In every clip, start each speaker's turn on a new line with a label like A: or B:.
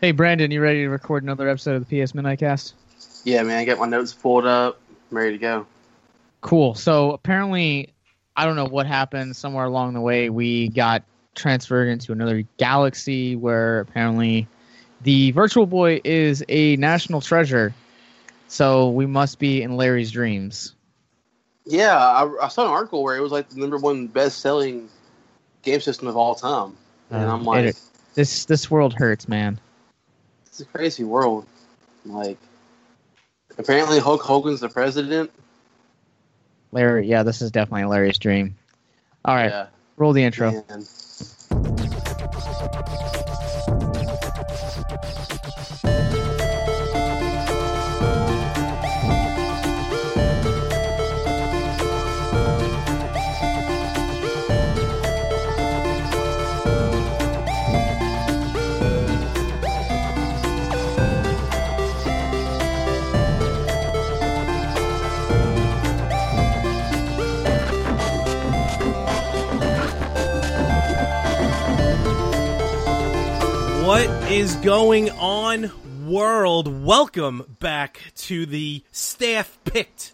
A: Hey, Brandon, you ready to record another episode of the PS Midnight Cast?
B: Yeah, man, I got my notes pulled up. I'm ready to go.
A: Cool. So apparently, I don't know what happened. Somewhere along the way, we got transferred into another galaxy where apparently the Virtual Boy is a national treasure. So we must be in Larry's dreams.
B: Yeah, I, I saw an article where it was like the number one best-selling game system of all time, and
A: Uh,
B: I'm like,
A: it- this this world hurts, man.
B: It's a crazy world. Like, apparently Hulk Hogan's the president.
A: Larry, yeah, this is definitely Larry's dream. All right,
B: Yeah,
A: roll the intro.
B: man.
C: Is going on, world? Welcome back to the staff picked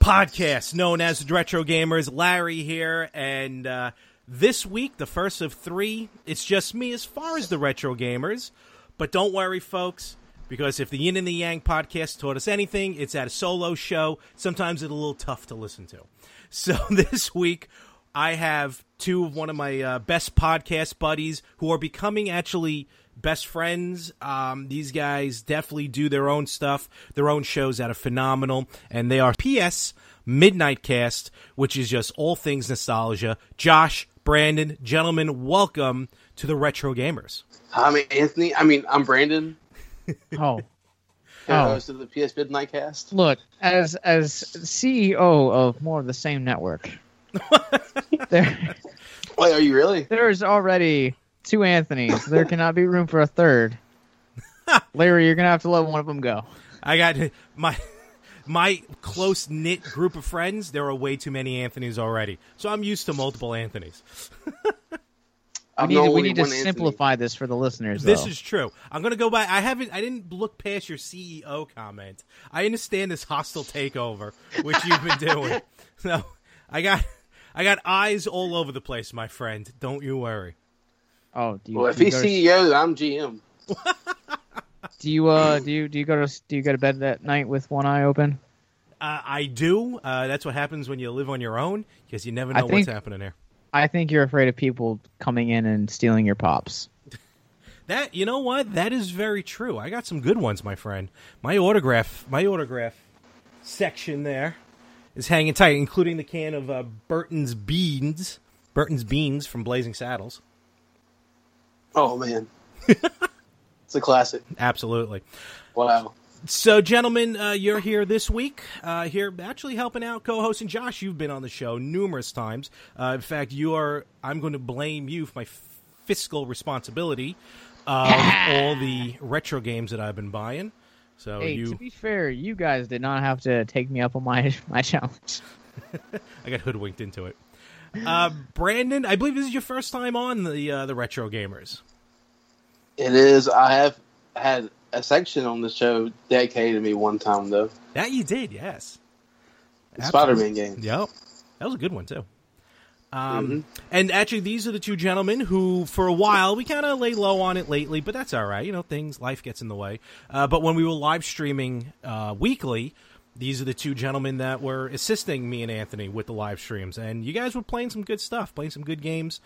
C: podcast known as Retro Gamers. Larry here, and uh, this week, the first of three, it's just me as far as the Retro Gamers. But don't worry, folks, because if the Yin and the Yang podcast taught us anything, it's at a solo show. Sometimes it's a little tough to listen to. So this week, I have two of one of my uh, best podcast buddies who are becoming actually best friends. Um, these guys definitely do their own stuff, their own shows that are phenomenal, and they are PS Midnight Cast, which is just all things nostalgia. Josh, Brandon, gentlemen, welcome to the Retro Gamers.
B: I'm Anthony. I mean, I'm Brandon,
A: Oh,
B: co-host of the PS Midnight Cast.
A: look, as as CEO of more of the same network, there
B: Wait, are you really?
A: there is already two Anthonys. There cannot be room for a third. Larry, you're gonna have to let one of them go.
C: I got my my close knit group of friends. There are way too many Anthony's already, so I'm used to multiple Anthony's.
A: We
B: I'm
A: need to, we need to
B: one Anthony.
A: simplify this for the listeners.
C: This
A: though.
C: is true. I'm gonna go by. I haven't. I didn't look past your CEO comment. I understand this hostile takeover, which you've been doing. So I got, I got eyes all over the place, my friend. Don't you worry.
A: Oh, do you,
B: Well, if
A: do you
B: he's
A: go to-
B: CEO, I'm GM.
A: do you uh do you do you go to do you go to bed that night with one eye open?
C: Uh, I do. Uh, that's what happens when you live on your own because you never
A: I
C: know what's happening there.
A: I think you're afraid of people coming in and stealing your pops.
C: That you know what? That is very true. I got some good ones, my friend. My autograph, my autograph section there is hanging tight, including the can of uh, Burton's beans, Burton's beans from Blazing Saddles.
B: Oh man, it's a classic.
C: Absolutely.
B: Wow.
C: So, gentlemen, uh, you're here this week. Uh, here, actually helping out co-hosting Josh. You've been on the show numerous times. Uh, in fact, you are. I'm going to blame you for my fiscal responsibility of all the retro games that I've been buying. So
A: hey,
C: you,
A: to be fair, you guys did not have to take me up on my my challenge.
C: I got hoodwinked into it. Uh, Brandon, I believe this is your first time on the uh, the retro gamers.
B: It is. I have had a section on the show dedicated to me one time though.
C: That you did, yes.
B: Spider-Man game.
C: Yep, that was a good one too. Um,
B: Mm-hmm.
C: And actually, these are the two gentlemen who, for a while, we kind of lay low on it lately, but that's all right. You know, things, life gets in the way. Uh, but when we were live streaming uh, weekly, these are the two gentlemen that were assisting me and Anthony with the live streams. And you guys were playing some good stuff, playing some good games.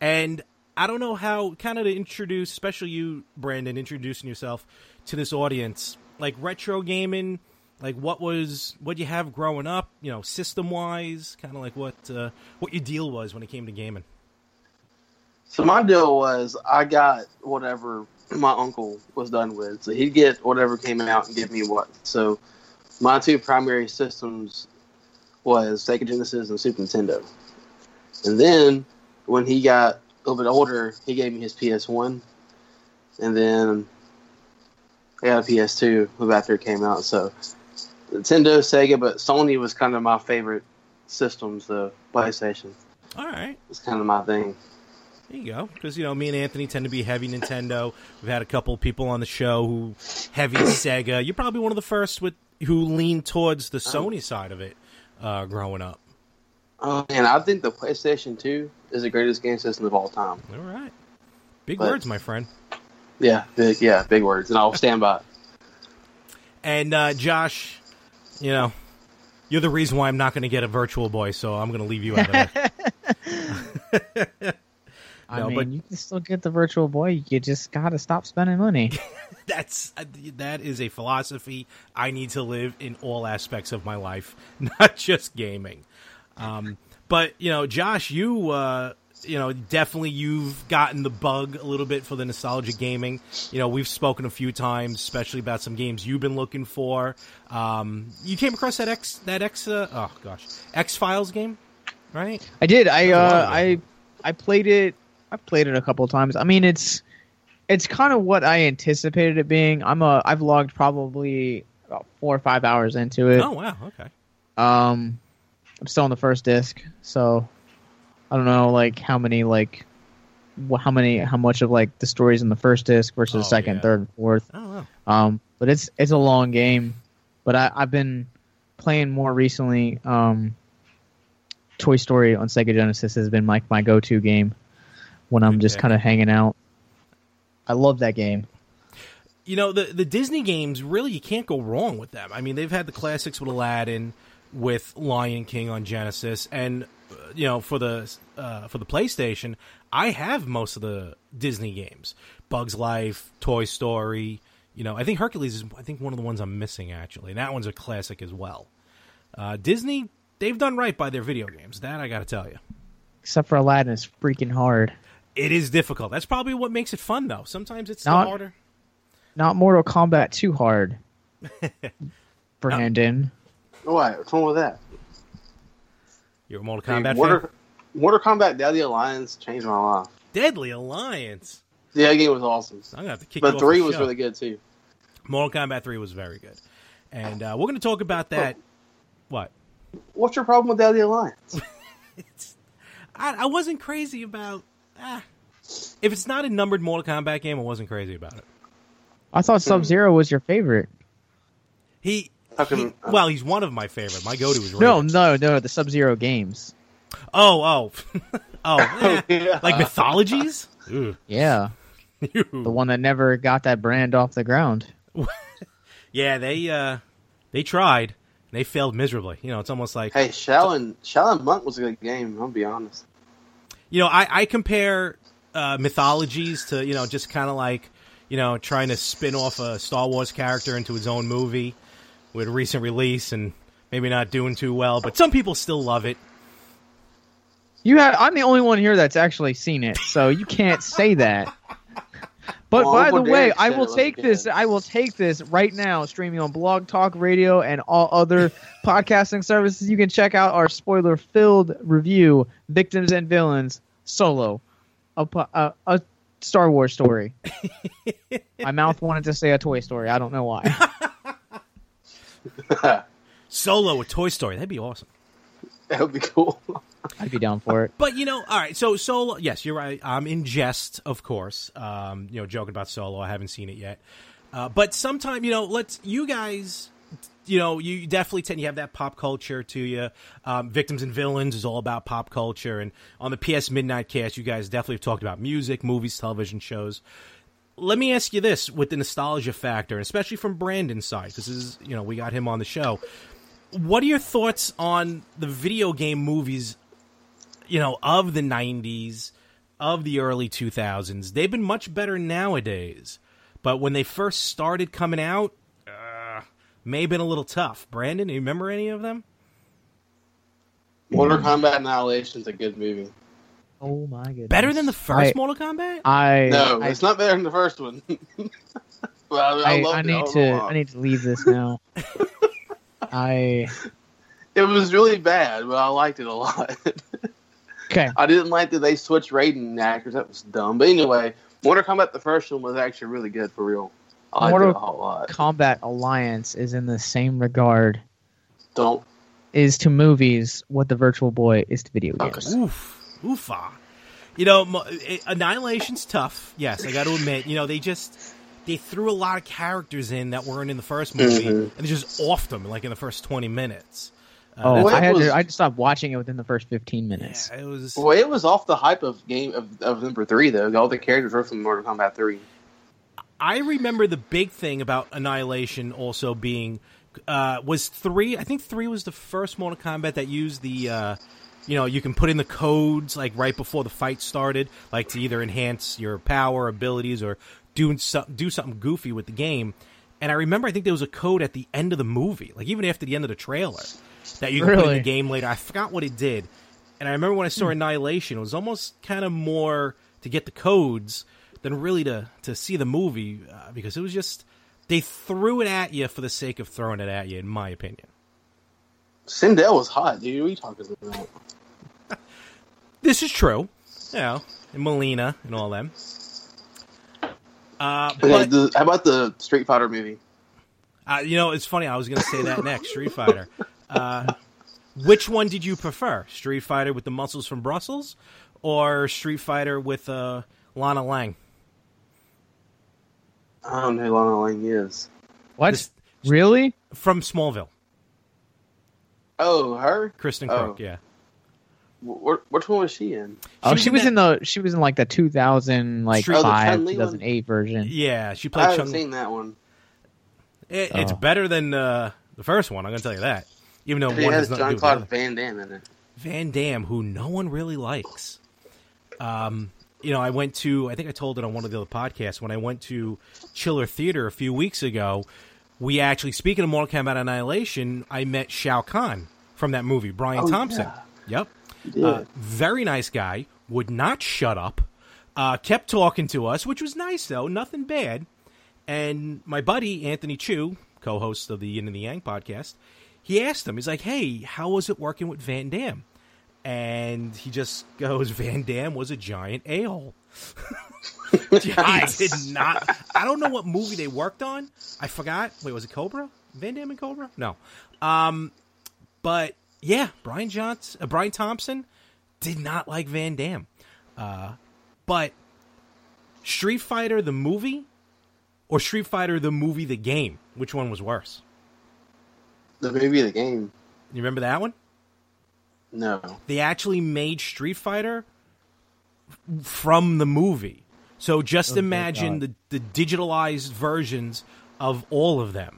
C: And I don't know how, kind of to introduce, especially you, Brandon, introducing yourself to this audience, like retro gaming like what was what you have growing up you know system wise kind of like what uh, what your deal was when it came to gaming
B: So my deal was I got whatever my uncle was done with. So he'd get whatever came out and give me what. So my two primary systems was Sega Genesis and Super Nintendo. And then when he got little bit older, he gave me his PS1. And then I got a PS2 after it came out. So Nintendo, Sega, but Sony was kind of my favorite systems, the PlayStation.
C: All right.
B: It's kind of my thing.
C: There you go. Because, you know, me and Anthony tend to be heavy Nintendo. We've had a couple of people on the show who heavy Sega. You're probably one of the first with who leaned towards the Sony side of it uh, growing up.
B: Oh man, I think the PlayStation 2 is the greatest game system of all time.
C: All right. Big
B: But-
C: words, my friend.
B: Yeah, big yeah, big words, and I'll stand by.
C: And uh, Josh, you know, you're the reason why I'm not going to get a Virtual Boy, so I'm going to leave you out of it.
A: I
C: No,
A: mean,
C: but-
A: you can still get the Virtual Boy. You just gotta stop spending money.
C: That's uh, that is a philosophy I need to live in all aspects of my life, not just gaming. Um, but you know, Josh, you uh, you know definitely you've gotten the bug a little bit for the nostalgia gaming. You know, we've spoken a few times, especially about some games you've been looking for. Um, you came across that X that X uh, oh gosh X Files game, right?
A: I did. I
C: That's a lot
A: uh, I. I played it. I've played it a couple of times. I mean, it's it's kind of what I anticipated it being. I'm a I've logged probably about four or five hours into it.
C: Oh wow, okay.
A: Um, I'm still on the first disc, so I don't know like how many like wh- how many how much of like the stories in the first disc versus
C: Oh,
A: the second,
C: yeah.
A: third, and fourth.
C: Oh wow.
A: Um, but it's it's a long game. But I, I've been playing more recently. Um, Toy Story on Sega Genesis has been like my go-to game when I'm just kind of hanging out. I love that game.
C: you know the the Disney games really you can't go wrong with them. I mean they've had the classics with Aladdin, with Lion King on Genesis, and uh, you know for the uh, for the PlayStation, I have most of the Disney games: Bugs Life, Toy Story. You know, I think Hercules is I think one of the ones I'm missing actually. And that one's a classic as well. Uh, Disney, they've done right by their video games. That I got to tell you.
A: Except for Aladdin, it's freaking hard.
C: It is difficult. That's probably what makes it fun, though. Sometimes it's
A: Not-
C: harder.
A: Not Mortal Kombat too hard. Brandon.
B: What? What's wrong with that?
C: You're a Mortal
B: Dude,
C: Kombat fan.
B: Mortal, Mortal Kombat Deadly Alliance changed my life.
C: Deadly Alliance.
B: Yeah, that game was awesome.
C: I'm gonna have to kick you
B: But
C: off
B: three
C: the
B: was
C: show.
B: really good too.
C: Mortal Kombat 3 was very good. And uh, we're going to talk about that. What?
B: What's your problem with Deadly Alliance?
C: I, I wasn't crazy about. Ah. If it's not a numbered Mortal Kombat game, I wasn't crazy about it.
A: I thought Sub Zero was your favorite.
C: He.
B: How come-
C: he- well, he's one of my favorite. My go to is
A: No, no, no, the Sub Zero games.
C: Oh, oh. oh, eh.
B: Yeah.
C: Like mythologies?
A: Yeah. The one that never got that brand off the ground.
C: yeah, they uh, they tried. They failed miserably. You know, it's almost like
B: Hey, Shaolin Shaolin Monk was a good game. I'll be honest.
C: you know, I, I compare uh, mythologies to you know just kind of like you know trying to spin off a Star Wars character into its own movie with a recent release and maybe not doing too well, but some people still love it.
A: You had I'm the only one here that's actually seen it, so you can't say that. But
B: Well,
A: by the way, I will take this.
B: good.
A: I will take this right now, streaming on Blog Talk Radio and all other podcasting services. You can check out our spoiler-filled review, "Victims and Villains" solo, a, a, a Star Wars story. My mouth wanted to say a Toy Story. I don't know why.
C: Solo a Toy Story, that'd be awesome.
B: that would be cool.
A: I'd be down for it.
C: But you know, all right. So Solo, yes, you're right. I'm in jest, of course. Um, you know, joking about Solo. I haven't seen it yet. Uh, but sometime, you know, let's you guys. You know, you definitely tend you have that pop culture to you. Um, Victims and Villains is all about pop culture, and on the PS Midnight Cast, you guys definitely have talked about music, movies, television shows. Let me ask you this: with the nostalgia factor, especially from Brandon's side, because this is you know we got him on the show. What are your thoughts on the video game movies you know, of the 90s, of the early 2000s. They've been much better nowadays. But when they first started coming out, uh, may have been a little tough. Brandon, do you remember any of them?
B: Mortal Kombat is a good movie.
A: Oh my goodness.
C: Better than the first
A: I-
C: Mortal Kombat?
A: I
B: No,
A: I,
B: it's not better than the first one. well, I,
A: I,
B: loved
A: I need to
B: know.
A: I need to leave this now. I
B: It was really bad, but I liked it a lot.
A: okay.
B: I didn't like that they switched Raiden actors. That was dumb. But anyway, Mortal Kombat the first one was actually really good for real. I liked
A: Mortal
B: it a whole lot.
A: Combat Alliance is in the same regard
B: Don't.
A: is to movies what the Virtual Boy is to video
B: Okay.
A: games.
C: Oof. Oofa. You know, Annihilation's tough. Yes, I got to admit. You know, they just they threw a lot of characters in that weren't in the first movie,
B: Mhm.
C: and they just offed them like in the first twenty minutes. Uh,
A: Oh, I had
B: was-
A: to. I just stopped watching it within the first fifteen minutes.
C: yeah, it was.
B: Well, it was off the hype of game of, of number three though. All the characters were from Mortal Kombat three.
C: I remember the big thing about Annihilation also being uh, was three. I think three was the first Mortal Kombat that used the. Uh, you know, you can put in the codes like right before the fight started, like to either enhance your power abilities or do some, do something goofy with the game. And I remember, I think there was a code at the end of the movie, like even after the end of the trailer, that you can put in the game later. I forgot what it did. And I remember when I saw Annihilation, it was almost kind of more to get the codes than really to to see the movie uh, because it was just they threw it at you for the sake of throwing it at you, in my opinion.
B: Sindel was hot, dude. What are you talking about?
C: This is true, you know, and Melina and all them. Uh,
B: Okay,
C: but
B: the, how about the Street Fighter movie?
C: uh, you know, it's funny. I was going to say that next. Street Fighter. Uh, which one did you prefer? Street Fighter with the muscles from Brussels, or Street Fighter with uh, Lana Lang?
B: I don't know who Lana Lang is.
A: What?
C: This-
A: really?
C: from Smallville,
B: Oh, her.
C: Kristen
B: Oh.
C: Kreuk. Yeah.
B: Wh- wh- which one was she in?
A: oh,
C: was
A: she
C: in
A: was
C: that-
A: in the. She was in like the two thousand like
C: Street-
B: Oh,
A: five,
B: Chun-Li one?
A: version.
C: Yeah, she played.
B: I
C: played
B: haven't
C: Chung.
B: seen that one.
C: It, It's
A: Oh.
C: better than uh, the first one. I'm going to tell you that. Even though
B: It
C: one
B: has
C: has nothing to do
B: John
C: with.
B: Claude Van Damme in it.
C: Van Damme, who no one really likes. Um, you know, I went to, I think I told it on one of the other podcasts, when I went to Chiller Theater a few weeks ago, we actually, speaking of Mortal Kombat Annihilation, I met Shao Kahn from that movie, Brian
B: Oh,
C: Thompson.
B: yeah.
C: Yep. Uh, very nice guy, would not shut up, uh, kept talking to us, which was nice though, nothing bad. And my buddy, Anthony Chu, co host of the Yin and the Yang podcast, he asked him, he's like, hey, how was it working with Van Damme? And he just goes, Van Damme was a giant a hole. I did not. I don't know what movie they worked on. I forgot. Wait, was it Cobra? Van Damme and Cobra? No. Um, but yeah, Brian Johnson, uh, Brian Thompson did not like Van Damme. Uh, but Street Fighter the movie or Street Fighter the movie the game, which one was worse?
B: The movie the game.
C: You remember that one?
B: No.
C: They actually made Street Fighter f- from the movie. So just
A: Oh,
C: imagine the, the digitalized versions of all of them,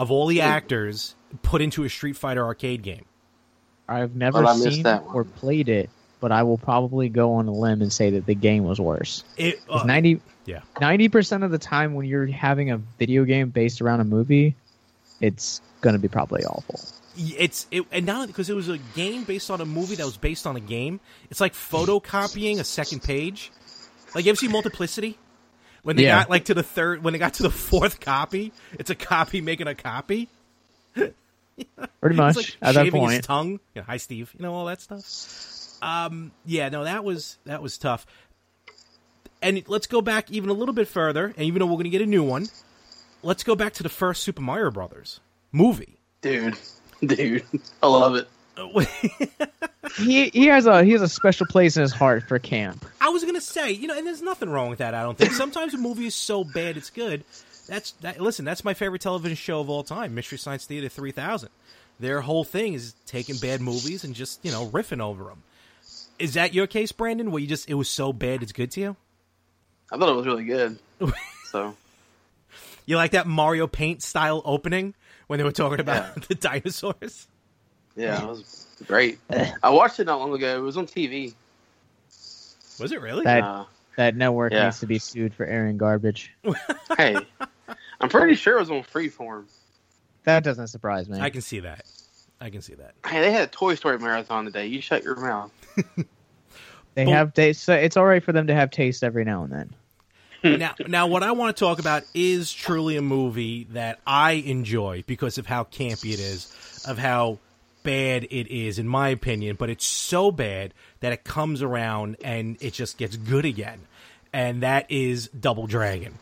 C: of all the actors put into a Street Fighter arcade game.
A: I've never
B: Well,
A: seen
B: that
A: or played it, but I will probably go on a limb and say that the game was worse.
C: It, uh,
A: 90
C: yeah.
A: 90% of the time when you're having a video game based around a movie, it's gonna be probably awful.
C: It's it, and not because it was a game based on a movie that was based on a game. It's like photocopying a second page. Like you ever see Multiplicity? When they
A: Yeah.
C: got like to the third, when they got to the fourth copy, it's a copy making a copy.
A: Pretty much
C: like,
A: at that
C: shaving his
A: point.
C: tongue. You know, hi, Steve. You know all that stuff. Um, yeah, no, that was that was tough. And let's go back even a little bit further. And even though we're going to get a new one, let's go back to the first Super Mario Brothers movie.
B: Dude. Dude. I love it.
A: He he has a he has a special place in his heart for camp.
C: I was gonna say, you know, and there's nothing wrong with that. I don't think. Sometimes a movie is so bad it's good. That's that. Listen, that's my favorite television show of all time, Mystery Science Theater 3000. Their whole thing is taking bad movies and just you know riffing over them. Is that your case, Brandon? Where you just it was so bad it's good to you?
B: I thought it was really good. so
C: You like that Mario Paint style opening when they were talking about
B: Yeah.
C: the dinosaurs?
B: yeah, it was great. I watched it not long ago. It was on TV.
C: Was it really?
A: That
B: Uh,
A: that network
B: Yeah.
A: needs to be sued for airing garbage.
B: hey, I'm pretty sure it was on Freeform.
A: That doesn't surprise me.
C: I can see that. I can see that.
B: Hey, they had a Toy Story marathon today. You shut your mouth.
A: They
C: But-
A: have taste. So it's all right for them to have taste every now and then.
C: now, now, what I want to talk about is truly a movie that I enjoy because of how campy it is, of how bad it is, in my opinion. But it's so bad that it comes around and it just gets good again, and that is Double Dragon.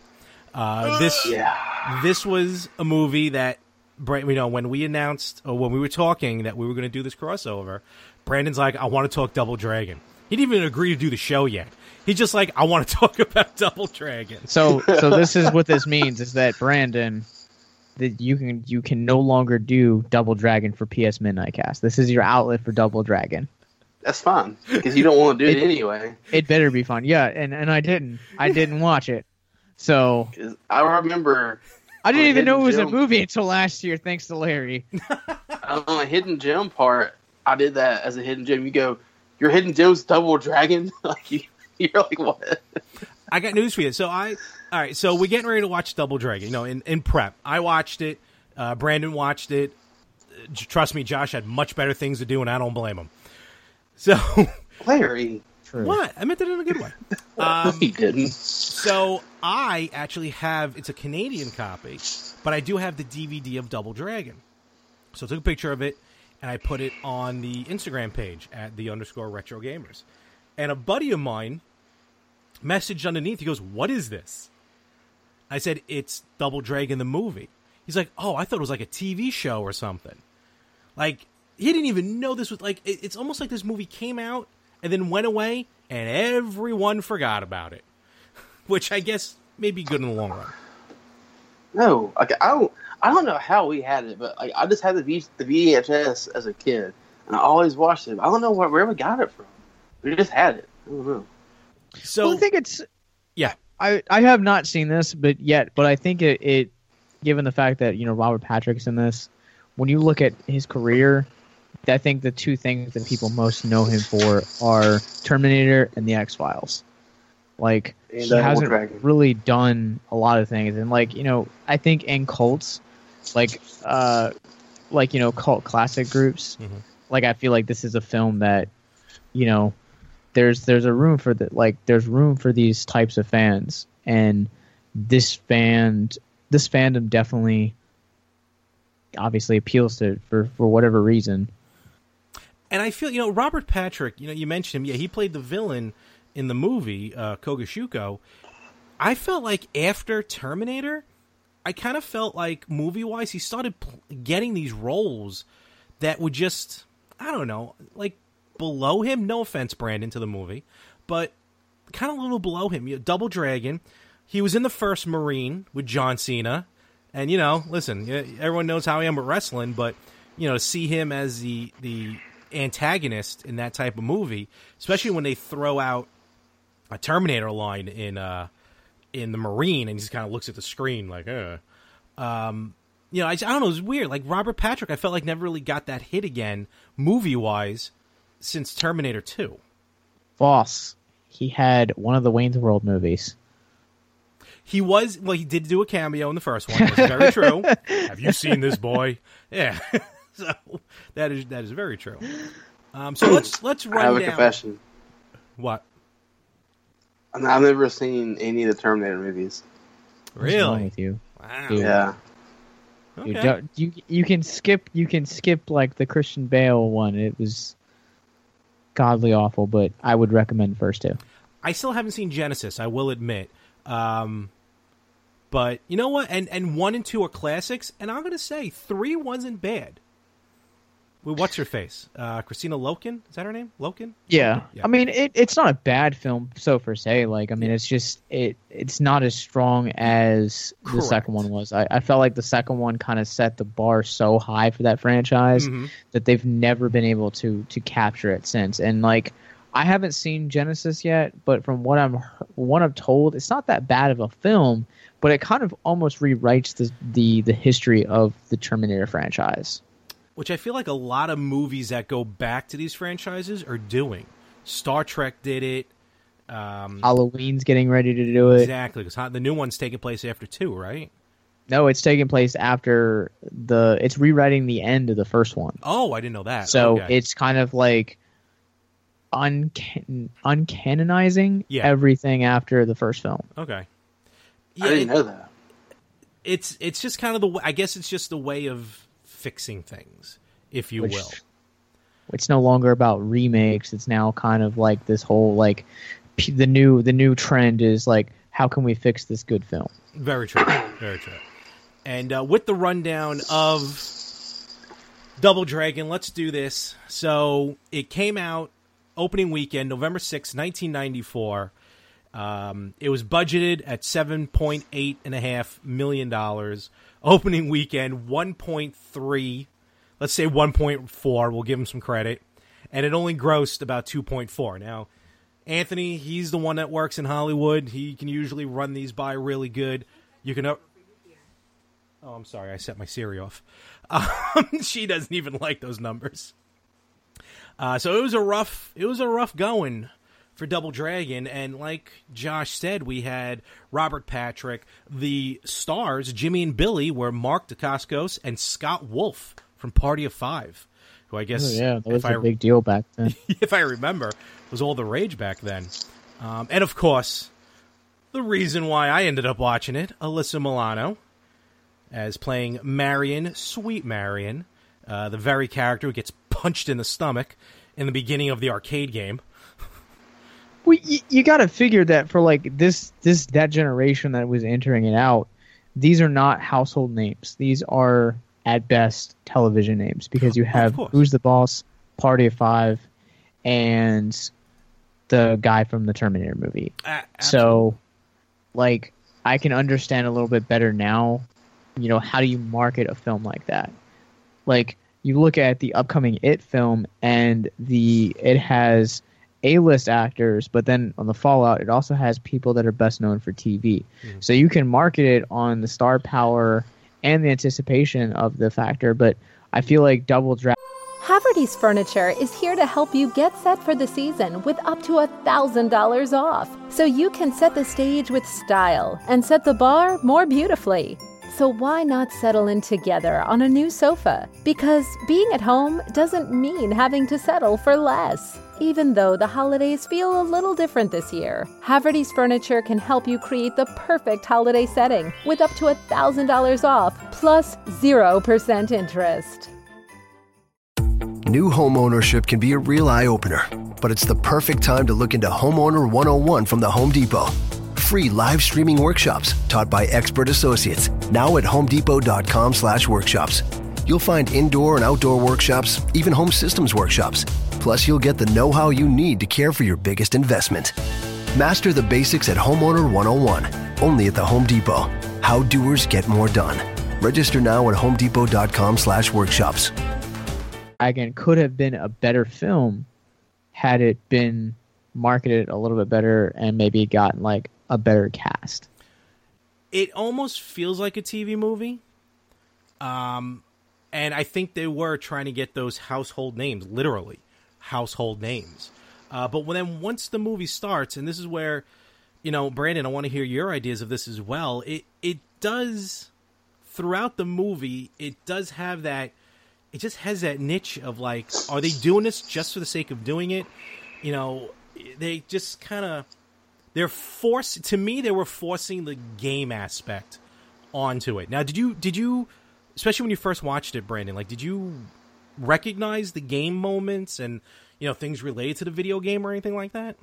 C: Uh, this
B: Yeah.
C: this was a movie that Brand, you know, when we announced or when we were talking that we were going to do this crossover, Brandon's like, "I want to talk Double Dragon." He didn't even agree to do the show yet. He's just like, "I want to talk about Double Dragon."
A: So so this is what this means is that Brandon that you can you can no longer do Double Dragon for PS Midnight Cast. This is your outlet for Double Dragon.
B: That's fine because you don't want to do it,
A: It-
B: anyway.
A: It better be fun. Yeah, and and I didn't. I didn't watch it. So
B: I remember
A: I didn't even know it
B: Hidden
A: was a movie until last year, thanks to Larry.
B: on the hidden gem part, I did that as a hidden gem. You go, your hidden gem's double dragon. like you, you're like what?
C: I got news for you. So I, all right. So we're getting ready to watch Double Dragon. You know, in, in prep, I watched it. Uh, Brandon watched it. Uh, Trust me, Josh had much better things to do, and I don't blame him. So
B: Larry,
A: True.
C: what? I meant that in a good way. Um,
B: he didn't.
C: So I actually have it's a Canadian copy, but I do have the DVD of Double Dragon. So I took a picture of it and I put it on the Instagram page at the underscore retro gamers. And a buddy of mine messaged underneath, he goes, What is this? I said, It's Double Dragon the movie. He's like, Oh, I thought it was like a TV show or something. Like, he didn't even know this was like it- it's almost like this movie came out and then went away and everyone forgot about it which I guess may be good in the long run.
B: No, like I don't. I don't know how we had it, but like I just had the v, the VHS as a kid, and I always watched it. I don't know where, where we got it from. We just had it. I don't know.
C: So
A: well, I think it's
C: yeah,
A: I I have not seen this, but yet, but I think it, it given the fact that you know Robert Patrick's in this, when you look at his career, I think the two things that people most know him for are Terminator and the X Files. Like
B: And
A: he hasn't
B: Dragon.
A: really done a lot of things, and like you know, I think in cults, like uh, like you know, cult classic groups,
C: Mhm.
A: like I feel like this is a film that, you know, there's there's a room for the like there's room for these types of fans, and this band this fandom definitely obviously appeals to for for whatever reason.
C: and I feel you know Robert Patrick. You know, you mentioned him. Yeah, he played the villain in the movie uh, Koga Shuko. I felt like after Terminator, I kind of felt like movie wise, he started pl- getting these roles that would just I don't know, like below him. No offense, Brandon, to the movie, but kind of a little below him. You know, Double Dragon. He was in the first Marine with John Cena, and you know, listen, everyone knows how I am with wrestling, but you know, to see him as the the antagonist in that type of movie, especially when they throw out a Terminator line in uh in the Marine, and he just kind of looks at the screen like, uh, um, you know, I, I don't know, it's weird. Like Robert Patrick, I felt like never really got that hit again, movie wise, since Terminator Two.
A: Boss, he had one of the Wayne's World movies.
C: He was well. He did do a cameo in the first one. That's very true. Have you seen this boy? Yeah. so that is that is very true. Um, so let's let's
B: I
C: run
B: have a
C: down
B: confession.
C: what
B: I've never seen any of the Terminator movies.
A: What's wrong
C: really.
A: with you?
C: Wow.
A: Dude.
B: Yeah.
C: Okay.
A: don't- you you can skip you can skip like the Christian Bale one. It was godly awful, but I would recommend the first two.
C: I still haven't seen Genesis. I will admit. Um, but you know what? And and one and two are classics. And I'm gonna say three wasn't bad. Well, what's her face? Uh, Kristanna Loken. Is that her name? Loken.
A: Yeah,
C: Yeah.
A: I mean it, it's not a bad film so per se. Like I mean it's just it it's not as strong as the second one was. I, I felt like the second one kind of set the bar so high for that franchise
C: Mhm.
A: that they've never been able to to capture it since. And like I haven't seen Genesis yet, but from what I'm what I'm told, it's not that bad of a film. But it kind of almost rewrites the the, the history of the Terminator franchise.
C: Which I feel like a lot of movies that go back to these franchises are doing. Star Trek did it. Um,
A: Halloween's getting ready to do it.
C: exactly, because the new one's taking place after two, right?
A: No, it's taking place after the. It's rewriting the end of the first one.
C: Oh, I didn't know that.
A: So
C: Okay.
A: it's kind of like uncan- uncanonizing
C: Yeah.
A: everything after the first film.
C: Okay.
B: Yeah, I didn't know that.
C: it's it's just kind of the way, I guess it's just the way of fixing things, if you
A: Which-
C: will.
A: It's no longer about remakes. It's now kind of like this whole like p- the new the new trend is like how can we fix this good film?
C: Very true. Very true. And uh, with the rundown of Double Dragon, let's do this. So it came out opening weekend, November sixth, 1994. Um, it was budgeted at $7.8.5 million. Opening weekend, 1.3, let's say 1.4. We'll give him some credit. And it only grossed about 2.4. Now, Anthony, he's the one that works in Hollywood. He can usually run these by really good. You can. Oh, I'm sorry, I set my Siri off. Um, she doesn't even like those numbers. Uh, so it was a rough, it was a rough going for Double Dragon, and like Josh said, we had Robert Patrick. The stars, Jimmy and Billy, were Mark Dacascos and Scott Wolf from Party of Five, who I guess,
A: Oh, yeah, that was
C: if
A: a
C: I
A: big deal back then.
C: if I remember, was all the rage back then. Um, and of course, the reason why I ended up watching it, Alyssa Milano, as playing Marion, sweet Marion, uh, the very character who gets punched in the stomach in the beginning of the arcade game.
A: Well, you, you got to figure that for like this this that generation that was entering it out, these are not household names. These are at best television names because you have. Who's the Boss, Party of Five, and the guy from the Terminator movie.
C: Uh,
A: So, like, I can understand a little bit better now. You know, how do you market a film like that? Like, you look at the upcoming It film, and the it has A-list actors, but then on the Fallout, it also has people that are best known for TV. Mm-hmm. So you can market it on the star power and the anticipation of the factor. But I feel like Double Dragon.
D: Haverty's Furniture is here to help you get set for the season with up to $1,000 off. So you can set the stage with style and set the bar more beautifully. So why not settle in together on a new sofa? Because being at home doesn't mean having to settle for less. Even though the holidays feel a little different this year, Haverty's Furniture can help you create the perfect holiday setting with up to $1,000 off plus 0% interest.
E: New home ownership can be a real eye opener, but it's the perfect time to look into Homeowner 101 from the Home Depot. Free live streaming workshops taught by expert associates now at homedepot.com/workshops. You'll find indoor and outdoor workshops, even home systems workshops. Plus, you'll get the know-how you need to care for your biggest investment. Master the basics at Homeowner 101, only at the Home Depot. How doers get more done. Register now at homedepot.com/workshops.
A: Again, could have been a better film had it been marketed a little bit better and maybe gotten like a better cast.
C: it almost feels like a TV movie. Um, and I think they were trying to get those household names, literally household names. Uh, but when then once the movie starts, and this is where, you know, Brandon, I want to hear your ideas of this as well. It it does throughout the movie, it does have that. It just has that niche of like, are they doing this just for the sake of doing it? You know, they just kind of they're forced. to me they were forcing the game aspect onto it now did you did you especially when you first watched it brandon like did you recognize the game moments and you know things related to the video game or anything like that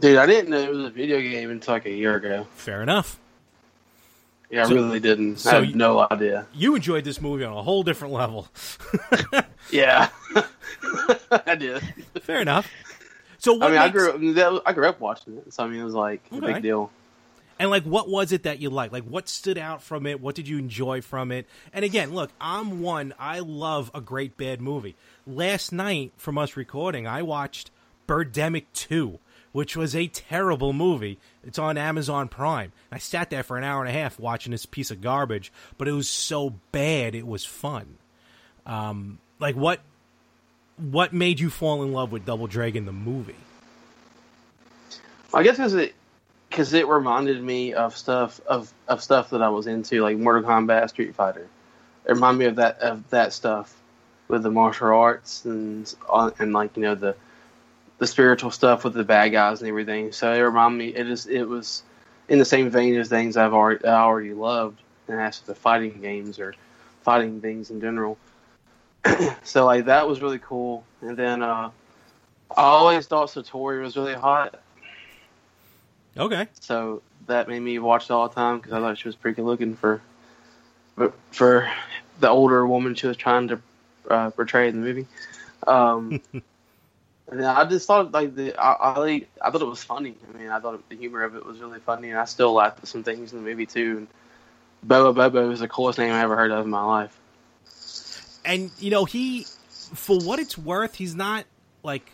B: Dude, I didn't know it was a video game until like a year ago.
C: fair enough
B: Yeah, I
C: So-
B: really didn't.
C: so
B: I
C: you-
B: no idea.
C: you enjoyed this movie on a whole different level
B: Yeah, I did.
C: fair enough so what
B: I mean, I grew up, I grew up watching it, so I mean, it was like a big deal.
C: And like, what was it that you liked? Like, what stood out from it? What did you enjoy from it? And again, look, I'm one. I love a great bad movie. Last night, from us recording, I watched Birdemic Two, which was a terrible movie. It's on Amazon Prime. I sat there for an hour and a half watching this piece of garbage, but it was so bad it was fun. Um, like what? What made you fall in love with Double Dragon the movie?
B: I guess because it because it reminded me of stuff of, of stuff that I was into, like Mortal Kombat, Street Fighter. It reminded me of that of that stuff with the martial arts and and like you know the the spiritual stuff with the bad guys and everything. So it reminded me. It just it was in the same vein as things I've already I already loved, and as the fighting games or fighting things in general. so like that was really cool. And then uh, I always thought Satori was really hot,
C: Okay.
B: so that made me watch it all the time because I thought she was pretty good looking for, for for the older woman she was trying to uh, portray in the movie. Um, and then I just thought like the I, I I thought it was funny. I mean, I thought the humor of it was really funny, and I still laughed at some things in the movie too. And Bobo Bobo is the coolest name I ever heard of in my life.
C: and you know he for what it's worth he's not like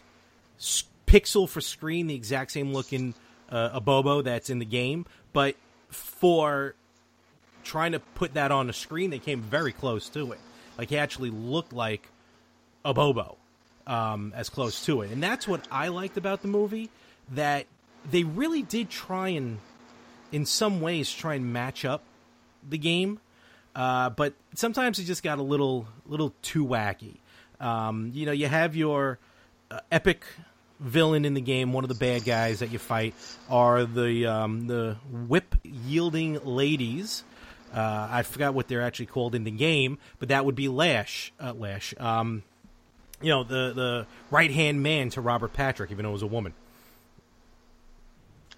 C: pixel for screen the exact same looking uh, a bobo that's in the game but for trying to put that on the screen they came very close to it. Like he actually looked like a bobo um, as close to it. And that's what i liked about the movie that they really did try and in some ways try and match up the game. Uh, but sometimes it just got a little little too wacky. Um, you know, you have your uh, epic villain in the game. One of the bad guys that you fight are the um, the whip yielding ladies. Uh, I forgot what they're actually called in the game, but that would be Lash. Uh, Lash. Um, you know, the the right hand man to Robert Patrick, even though it was a woman.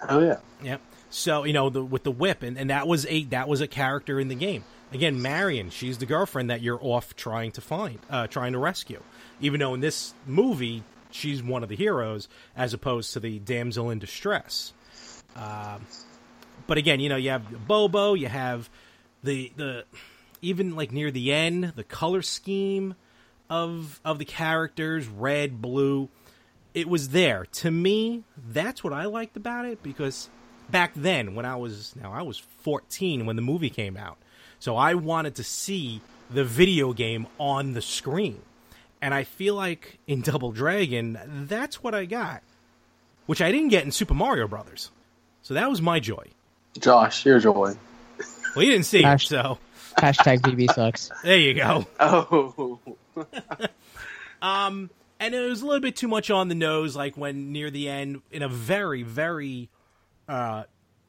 B: Oh yeah.
C: Yeah. So you know the with the whip, and, and that was a that was a character in the game. Again, Marion, she's the girlfriend that you're off trying to find, uh, trying to rescue. Even though in this movie she's one of the heroes, as opposed to the damsel in distress. Um, but again, you know, you have Bobo, you have the the even like near the end, the color scheme of of the characters, red, blue it was there. To me, that's what I liked about it because back then when I was now I was 14 when the movie came out. So I wanted to see the video game on the screen. And I feel like in Double Dragon, that's what I got. Which I didn't get in Super Mario Brothers. So that was my joy.
B: Josh, your joy.
C: Well, you didn't see it,
A: Gosh.
C: so
A: Hashtag VB sucks.
C: there you go.
B: Oh,
C: Um, and it was a little bit too much on the nose, like when near the end, in a very, very uh,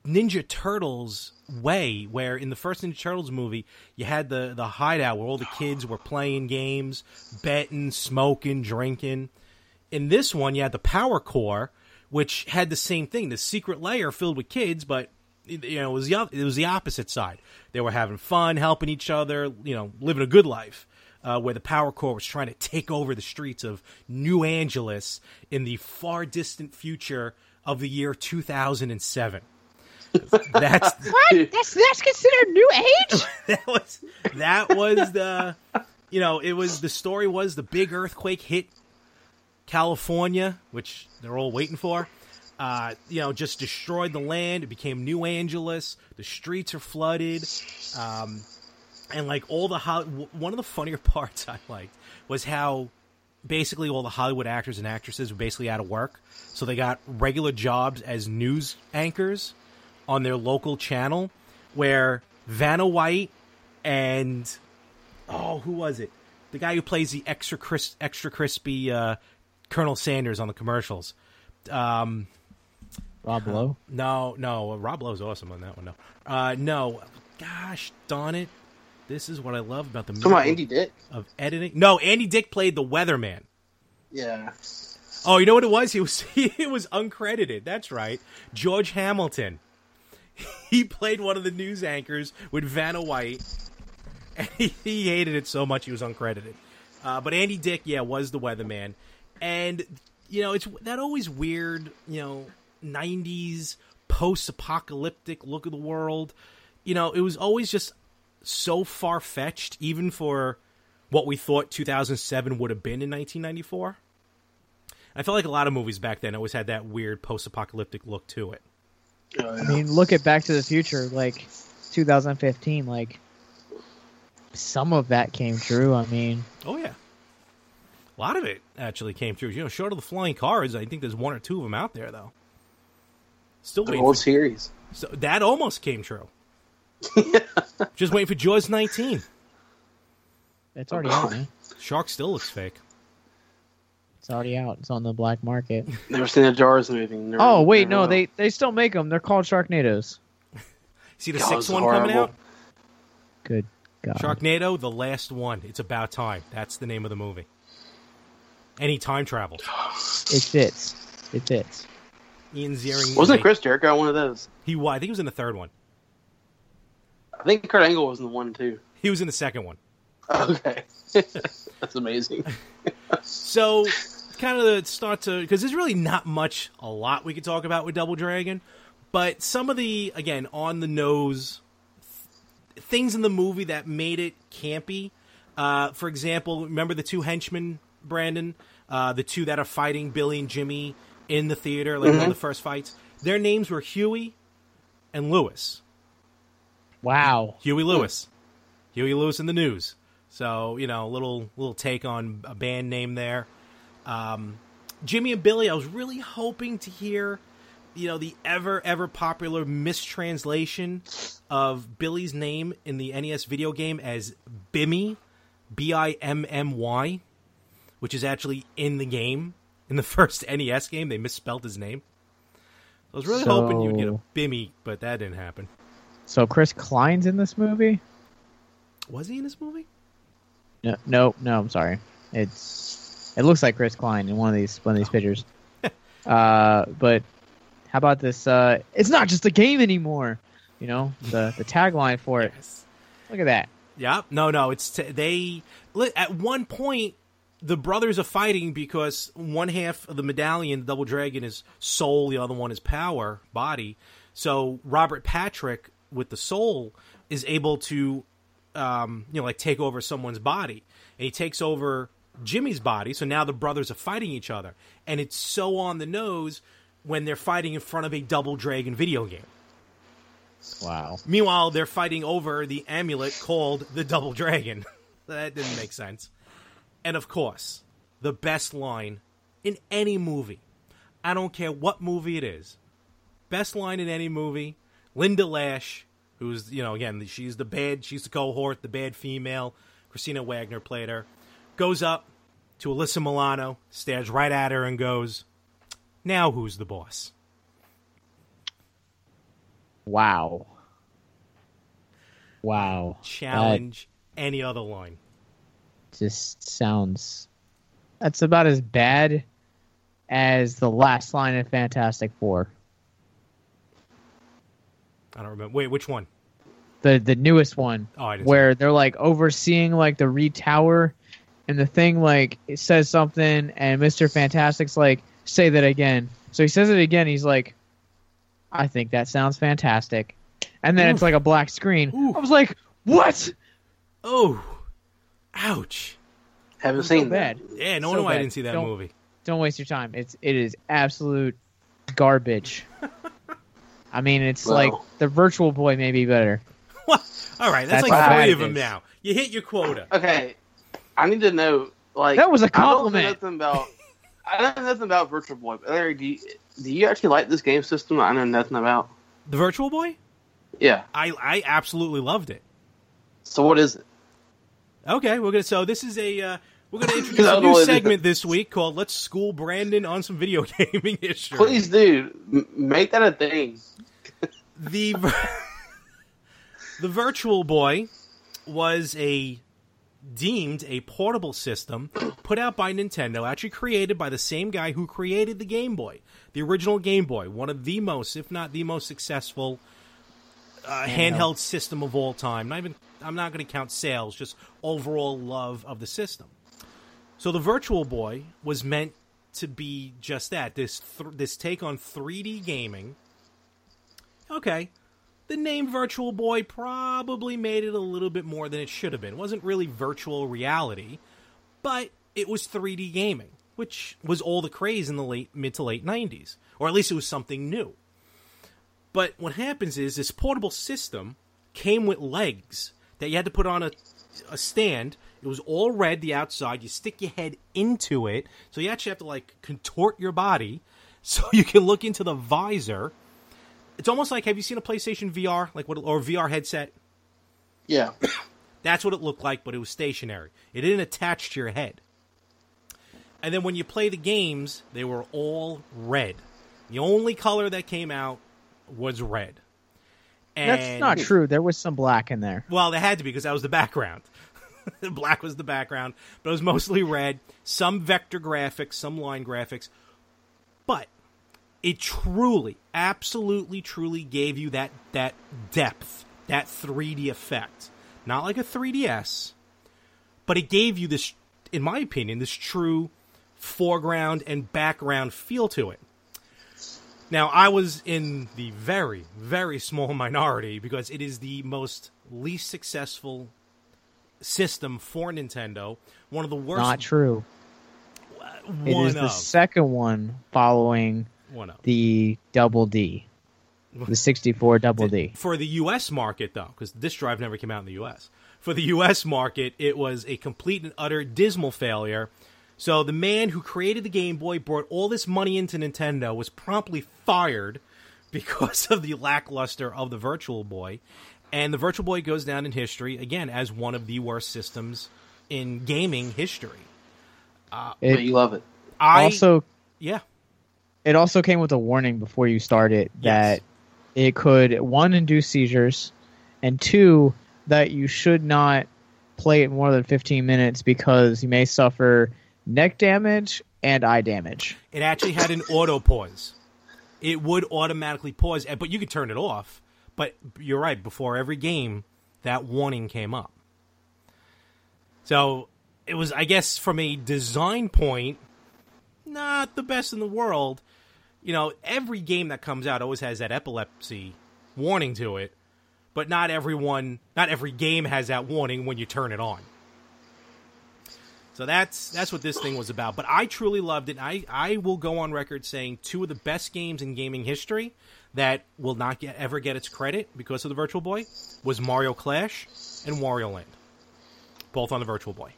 C: Ninja Turtles way, where in the first Ninja Turtles movie, you had the the hideout where all the kids were playing games, betting, smoking, drinking. In this one, you had the Power Corps, which had the same thing, the secret layer filled with kids, but you know it was the it was the opposite side. They were having fun, helping each other, you know, living a good life. Uh, where the Power Corps was trying to take over the streets of New Angeles in the far distant future of the year 2007. That's
A: What? That's that's considered new age?
C: that was that was the you know it was the story was the big earthquake hit California, which they're all waiting for. Uh, you know, just destroyed the land. It became New Angeles. The streets are flooded, um, and like all the w- one of the funnier parts I liked was how basically all the Hollywood actors and actresses were basically out of work, so they got regular jobs as news anchors on their local channel, where Vanna White and oh, who was it? The guy who plays the extra cris- extra crispy uh, Colonel Sanders on the commercials. Um,
A: Rob Lowe.
C: no, no, Rob Lowe's awesome on that one. No, uh, no, gosh darn it, this is what I love about the
B: talking about
C: miracle
B: Andy Dick.
C: of editing. No, Andy Dick played the weatherman.
B: Yeah.
C: Oh, you know what it was? He was he was uncredited. That's right, George Hamilton. He played one of the news anchors with Vanna White, and he, hated it so much he was uncredited. Uh, but Andy Dick, yeah, was the weatherman, and you know it's that always weird, you know, '90s post-apocalyptic look of the world. You know, it was always just so far fetched, even for what we thought 2007 would have been in 1994. I felt like a lot of movies back then always had that weird post-apocalyptic look to it.
B: Oh,
A: I mean, look at Back to the Future, like 2015. Like some of that came true. I mean,
C: Oh yeah, a lot of it actually came true. You know, short of the flying cars, I think there's one or two of them out there though. Still
B: the
C: waiting.
B: World
C: For,
B: Series.
C: so that almost came true. Just waiting for Jaws 19.
A: it's already out, man.
C: Shark still looks fake.
A: It's already out. It's on the black market.
B: Never seen the jars moving. Never,
A: Oh wait, no,
B: will.
A: they they still make them. They're called Sharknadoes.
C: See the
B: God,
C: sixth
B: it's
C: one coming out?
A: Good God.
C: Sharknado, the last one. It's about time. That's the name of the movie. Any time travel.
A: It fits. It fits.
C: Ian Ziering.
B: Wasn't
C: is a-
B: Chris Jericho one of those?
C: He was. I think he was in the third one.
B: I think Kurt Angle was in the one too.
C: He was in the second one.
B: Okay, that's amazing.
C: So, kind of the start to because there's really not much, a lot we could talk about with Double Dragon, but some of the again on the nose th- things in the movie that made it campy. Uh, for example, remember the two henchmen, Brandon, uh, the two that are fighting Billy and Jimmy in the theater, like one of the first fights. Their names were Huey and Lewis.
A: Wow.
C: Huey Lewis. Huey Lewis in the news. So you know, little little take on a band name there. Um, Jimmy and Billy. I was really hoping to hear, you know, the ever ever popular mistranslation of Billy's name in the NES video game as Bimmy, B I M M Y, which is actually in the game. In the first NES game, they misspelled his name. I was really hoping you'd get a Bimmy, but that didn't happen.
A: So Chris Klein's in this movie?
C: Was he in this movie?
A: No, no, no. I'm sorry. It's it looks like Chris Klein in one of these one of these pictures. uh, but how about this? Uh, it's not just a game anymore. You know the the tagline for it. Look at that.
C: Yeah, no, no. It's t- they at one point the brothers are fighting because one half of the medallion, the double dragon, is soul, the other one is power, body. So Robert Patrick with the soul is able to, um, you know, like take over someone's body, and he takes over Jimmy's body. So now the brothers are fighting each other, and it's so on the nose when they're fighting in front of a double dragon video game.
A: Wow.
C: Meanwhile, they're fighting over the amulet called the Double Dragon. that didn't make sense. And of course, the best line in any movie. I don't care what movie it is. Best line in any movie. Linda Lash, who's, you know, again, she's the bad, she's the cohort, the bad female. Kristina Wagner played her. Goes up to Alyssa Milano, stares right at her, and goes, Now who's the boss?
A: Wow. Wow.
C: Challenge any other line.
A: Just sounds. That's about as bad as the last line in Fantastic Four.
C: I don't remember. Wait, which one?
A: The the newest one.
C: Oh, I didn't see
A: where they're like overseeing like the Reed Tower, and the thing like it says something, and Mister Fantastic's like, say that again. So he says it again. He's like, I think that sounds fantastic, and then it's like a black screen. I was like, what?
C: Oh, ouch!
B: Haven't
A: So
B: seen
A: bad.
B: that.
C: Yeah, no
A: So
C: wonder why I didn't see that
A: Don't-
C: movie.
A: Don't waste your time. It's it is absolute garbage. I mean, it's
B: Wow.
A: like the Virtual Boy may be better.
C: What? All right, that's,
A: That's
C: like
A: how
C: three of them now. You hit your quota.
B: Okay, I need to know. Like
A: That was a
B: I don't know
A: compliment.
B: nothing about. I don't know nothing about Virtual Boy. But Larry, do you, do you actually like this game system? I know nothing about.
C: The Virtual Boy.
B: Yeah.
C: I I absolutely loved it.
B: So what is it?
C: Okay, we're gonna. So this is a. Uh, we're gonna introduce a new segment this week called "Let's School Brandon on Some Video Gaming Issues."
B: Please, do make that a thing.
C: the the Virtual Boy was a deemed a portable system put out by Nintendo, actually created by the same guy who created the Game Boy, the original Game Boy, one of the most, if not the most successful uh, handheld system of all time. Not even I'm not going to count sales, just overall love of the system. So the Virtual Boy was meant to be just that this th- this take on 3D gaming. Okay, the name Virtual Boy probably made it a little bit more than it should have been. It wasn't really virtual reality, but it was 3D gaming, which was all the craze in the late mid to late 90s, or at least it was something new. But what happens is this portable system came with legs that you had to put on a, a stand. It was all red, the outside. You stick your head into it. So you actually have to like contort your body so you can look into the visor. It's almost like have you seen a PlayStation VR like what or VR headset?
B: Yeah.
C: That's what it looked like, but it was stationary. It didn't attach to your head. And then when you play the games, they were all red. The only color that came out was red. And,
A: That's not true. There was some black in there.
C: Well, there had to be because that was the background. black was the background, but it was mostly red. Some vector graphics, some line graphics, but it truly, absolutely, truly gave you that that depth, that 3D effect. Not like a 3DS, but it gave you this, in my opinion, this true foreground and background feel to it. Now, I was in the very, very small minority because it is the most least successful system for Nintendo. One of the worst.
A: Not true.
C: One
A: It is
C: of.
A: the second one following
C: one of.
A: the Double D, the 64 Double D.
C: For the U.S. market, though, because this drive never came out in the U.S. For the U.S. market, it was a complete and utter dismal failure. So the man who created the Game Boy, brought all this money into Nintendo, was promptly fired because of the lackluster of the Virtual Boy. And the Virtual Boy goes down in history, again, as one of the worst systems in gaming history.
B: Uh, but
A: It
B: you love it.
C: I
A: also
C: yeah,
A: it also came with a warning before you start it
C: Yes.
A: that it could one induce seizures, and two that you should not play it more than 15 minutes because you may suffer neck damage and eye damage.
C: it actually had an auto pause. It would automatically pause, but you could turn it off. But you're right. Before every game, that warning came up. So it was, I guess, from a design point, not the best in the world. You know, every game that comes out always has that epilepsy warning to it, but not everyone, not every game has that warning when you turn it on. So that's that's what this thing was about. But I truly loved it. I I will go on record saying two of the best games in gaming history that will not get ever get its credit because of the Virtual Boy was Mario Clash and Wario Land, both on the Virtual Boy.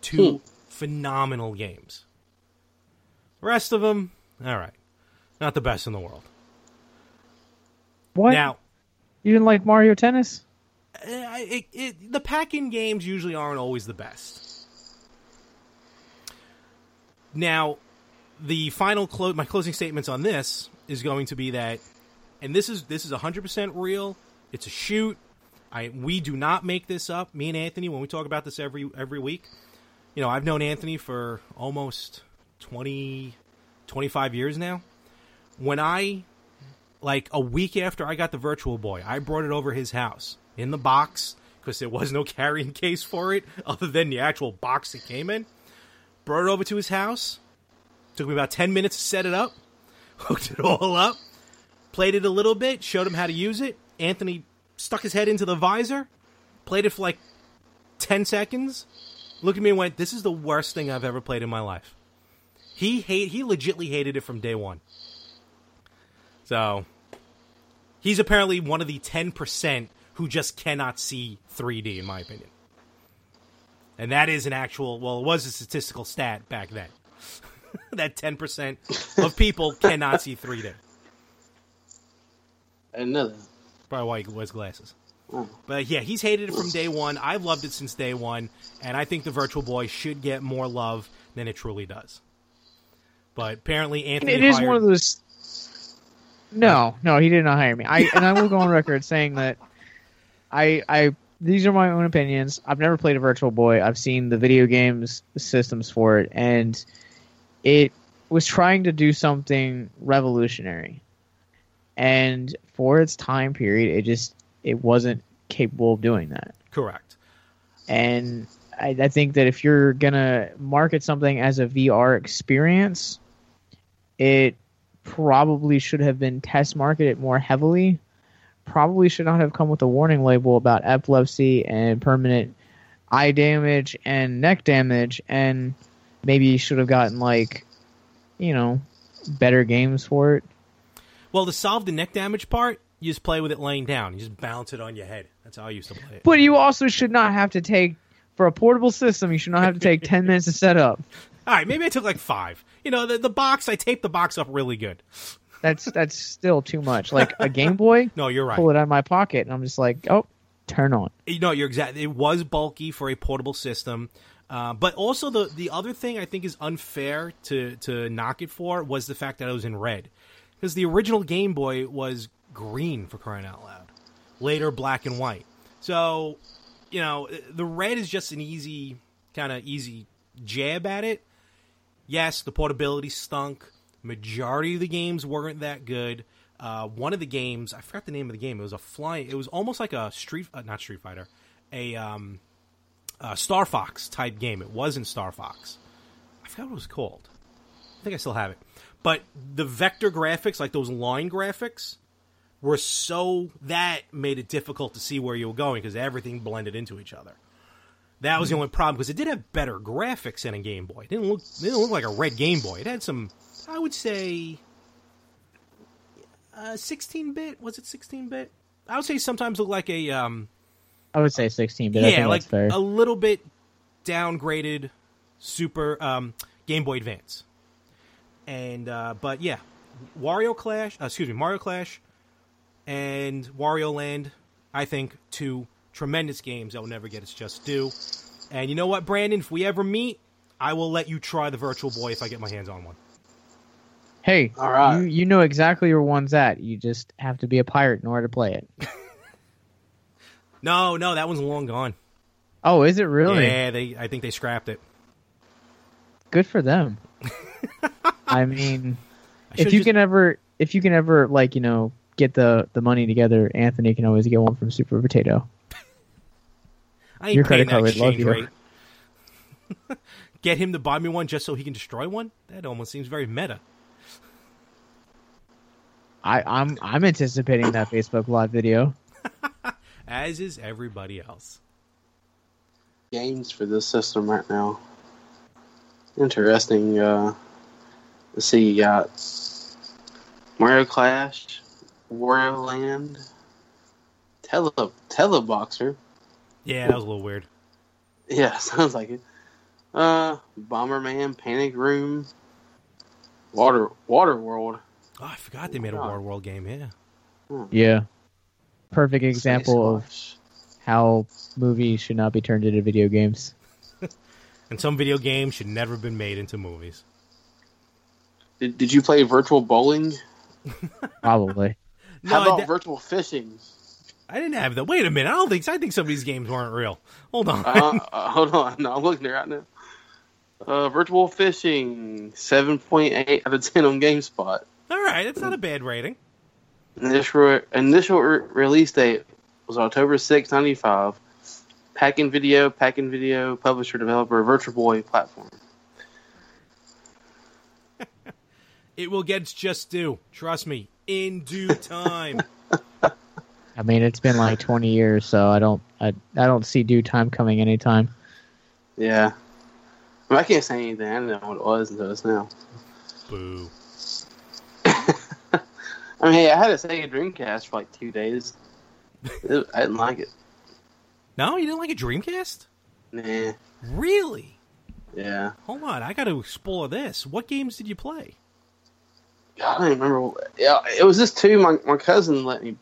C: Two phenomenal games. The Rest of them, all right, not the best in the world.
A: What?
C: Now,
A: you didn't like Mario Tennis?
C: uh, it, it, the pack-in games usually aren't always the best. Now, the final clo- my closing statements on this is going to be that, and this is this is hundred percent real. It's a shoot. I we do not make this up. Me and Anthony, when we talk about this every every week, you know, I've known Anthony for almost 20, 25 years now. When I like a week after I got the Virtual Boy, I brought it over his house in the box because there was no carrying case for it other than the actual box it came in. Brought it over to his house. Took me about 10 minutes to set it up. Hooked it all up. Played it a little bit. Showed him how to use it. Anthony stuck his head into the visor. Played it for like 10 seconds. Looked at me and went, This is the worst thing I've ever played in my life. He hate he legitly hated it from day one. So he's apparently one of the ten percent who just cannot see 3D, in my opinion. And that is an actual well, it was a statistical stat back then. that ten percent of people cannot see 3D.
B: I didn't know.
C: Probably why he wears glasses.
B: Oh.
C: But yeah, he's hated it from day one. I've loved it since day one, and I think the Virtual Boy should get more love than it truly does. But apparently, Anthony
A: it is
C: hired-
A: one of those. No, no, he did not hire me. I and I will go on record saying that I I these are my own opinions. I've never played a Virtual Boy. I've seen the video games systems for it, and it was trying to do something revolutionary. And for its time period, it just it wasn't capable of doing that.
C: correct.
A: And I, I think that if you're gonna market something as a VR experience, it probably should have been test marketed more heavily. Probably should not have come with a warning label about epilepsy and permanent eye damage and neck damage, and maybe should have gotten like, you know, better games for it.
C: Well, to solve the neck damage part, you just play with it laying down. You just bounce it on your head. That's how I used to play it.
A: But you also should not have to take for a portable system. You should not have to take ten minutes to set up.
C: All right, maybe I took like five. You know, the, the box, I taped the box up really good.
A: That's that's still too much. Like a Game Boy,
C: No, you're right.
A: pull it out of my pocket, and I'm just like, oh, turn on.
C: You know, you're exactly. It was bulky for a portable system. Uh, but also the the other thing I think is unfair to to knock it for was the fact that it was in red, because the original Game Boy was green for crying out loud, later black and white. So, you know, the red is just an easy kind of easy jab at it. Yes, the portability stunk. Majority of the games weren't that good. Uh, one of the games, I forgot the name of the game. It was a flying. It was almost like a street, uh, not Street Fighter, a um, uh, Star Fox type game. It wasn't Star Fox. I forgot what it was called. I think I still have it. But the vector graphics, like those line graphics, were so that made it difficult to see where you were going because everything blended into each other. That was the only problem because it did have better graphics than a Game Boy. It didn't look it didn't look like a red Game Boy. It had some, I would say, uh, 16-bit. Was it 16-bit? I would say sometimes look like a um,
A: I would say 16, but I
C: yeah, like a little bit downgraded Super um, Game Boy Advance. And uh, but yeah, Wario Clash, uh, excuse me, Mario Clash, and Wario Land. I think two tremendous games that will never get its just due. And you know what, Brandon? If we ever meet, I will let you try the Virtual Boy if I get my hands on one.
A: Hey,
B: All right.
A: you you know exactly where one's at. You just have to be a pirate in order to play it.
C: No, no, that one's long gone.
A: Oh, is it really?
C: Yeah, they. I think they scrapped it.
A: Good for them. I mean,
C: I
A: if you
C: just-
A: can ever, if you can ever, like you know, get the the money together, Anthony can always get one from Super Potato.
C: I ain't
A: Your credit card would love
C: exchange
A: you.
C: rate. Get him to buy me one just so he can destroy one? That almost seems very meta.
A: I, I'm I'm anticipating that Facebook Live video.
C: As is everybody else.
B: games for this system right now. Interesting. Uh, let's see. You got Mario Clash, Wario Land, Tele Teleboxer.
C: Yeah, that was a little weird.
B: Yeah, sounds like it. Uh, Bomberman, Panic Room, Water Water World.
C: Oh, I forgot they made a War World game. Yeah.
A: Yeah, perfect example of how movies should not be turned into video games.
C: And some video games should never have been made into movies.
B: Did, did you play Virtual Bowling?
A: Probably.
C: No,
B: How about
C: di-
B: Virtual Fishing?
C: I didn't have that. Wait a minute. I don't think. I think some of these games weren't real. Hold on.
B: uh, uh, hold on, no, I'm looking there right now. Uh, Virtual Fishing, seven point eight out of ten on GameSpot.
C: All right, it's not a bad rating.
B: Initial initial re- release date was October 6, 95. Pack-In-Video, Packing Video, publisher, developer, Virtual Boy platform.
C: It will get just due. Trust me. In due time.
A: I mean, it's been like 20 years, so I don't I, I don't see due time coming anytime.
B: Yeah. I, mean, I can't say anything. I didn't know what it was until it's now.
C: Boo.
B: I mean, hey, I had a Sega Dreamcast for like two days. It- I didn't like it.
C: No, you didn't like a Dreamcast?
B: Nah.
C: Really?
B: Yeah.
C: Hold on. I got to explore this. What games did you play?
B: God, I don't remember. Yeah, it was just two. My my cousin let me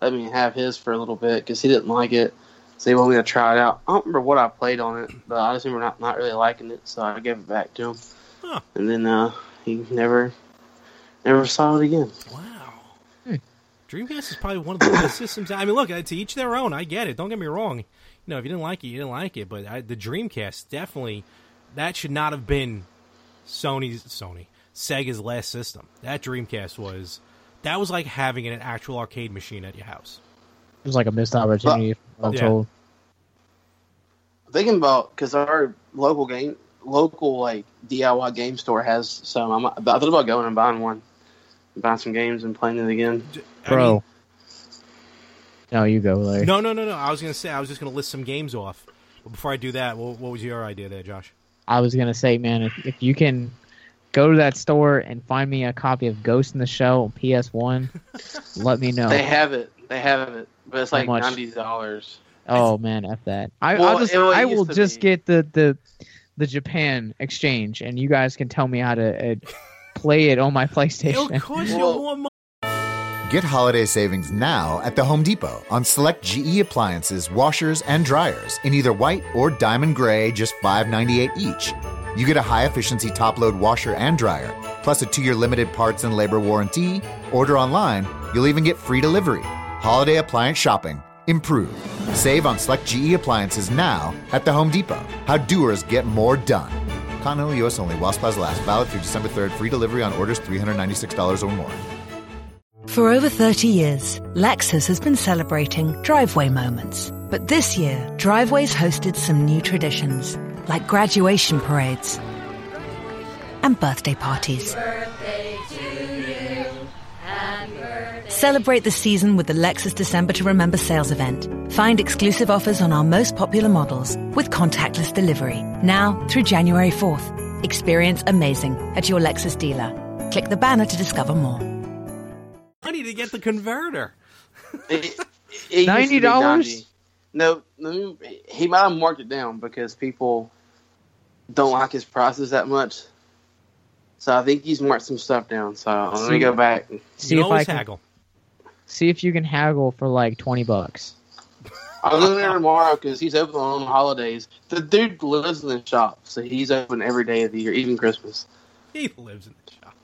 B: let me have his for a little bit because he didn't like it, so he wanted me to try it out. I don't remember what I played on it, but I just remember not not really liking it, so I gave it back to him.
C: Huh.
B: And then uh, he never never saw it again.
C: Wow. Dreamcast is probably one of the best systems. I mean, look, uh, to each their own. I get it. Don't get me wrong. You know, if you didn't like it, you didn't like it. But I, the Dreamcast definitely that should not have been Sony's Sony Sega's last system. That Dreamcast was that was like having an actual arcade machine at your house.
A: It was like a missed opportunity. I'm
C: Yeah.
A: told.
B: Thinking about because our local game local like DIY game store has some. I'm, I thought about going and buying one, buying some games and playing it again.
C: I
A: Bro.
C: mean,
A: no, you go, Larry.
C: no, no, no, no. I was gonna say I was just gonna list some games off. But before I do that, what, what was your idea there, Josh?
A: I was gonna say, man, if, if you can go to that store and find me a copy of Ghost in the Shell on PS1, let me know.
B: They have it. They have it, but it's
A: How
B: like
A: much?
B: ninety dollars.
A: oh man, f that. I,
B: Well,
A: I'll just,
B: it- it
A: I will just
B: be.
A: get the the the Japan exchange, and you guys can tell me how to uh, play it on my
C: It'll
A: PlayStation.
C: cost
B: Well-
C: you more money.
F: Get holiday savings now at the Home Depot on select GE appliances, washers, and dryers in either white or diamond gray, just $5.98 each. You get a high efficiency top load washer and dryer, plus a two year limited parts and labor warranty. Order online, you'll even get free delivery. Holiday appliance shopping. Improve. Save on select GE appliances now at the Home Depot. How doers get more done. Continental US only while supplies last. Valid through December 3rd. Free delivery on orders $396 or more.
G: For over 30 years, Lexus has been celebrating driveway moments. But this year, Driveways hosted some new traditions, like graduation parades and birthday parties. Celebrate the season with the Lexus December to Remember sales event. Find exclusive offers on our most popular models with contactless delivery. Now through January 4th. Experience amazing at your Lexus dealer. Click the banner to discover more.
C: Money to get the converter.
B: It- it used to be
A: $90?
B: 90. No, he might have marked it down because people don't like his prices that much. So I think he's marked some stuff down. So let me go back.
A: And see
C: you
A: if I
C: always
A: can
C: haggle.
A: See if you can haggle for like twenty bucks.
B: I'll go there tomorrow because he's open on holidays. The dude lives in the shop, so he's open every day of the year, even Christmas.
C: He lives in the shop.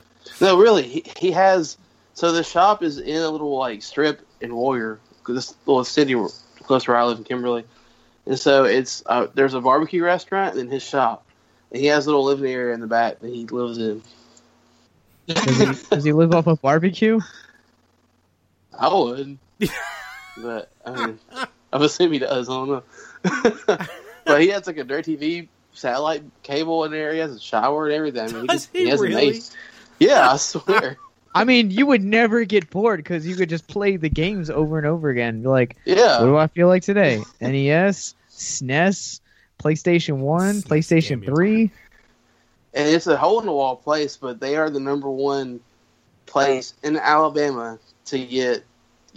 B: No, really, he, he has. So the shop is in a little like strip in Warrior, 'cause this little city where- close where I live in Kimberly, and so it's uh, there's a barbecue restaurant and his shop, and he has a little living area in the back that he lives in.
A: Does he, does he live off of barbecue?
B: I would, but I mean, I'm assuming he does. I don't know, but he has like a DirecTV satellite cable in there. He has a shower and everything. I mean,
C: Does
B: he,
C: he
B: has
C: really?
B: maid. Yeah, I swear.
A: I mean, you would never get bored because you could just play the games over and over again. Be like,
B: Yeah.
A: what do I feel like today? NES, SNES, PlayStation One, PlayStation Three.
B: and it's a hole in the wall place, but they are the number one place uh. in Alabama to get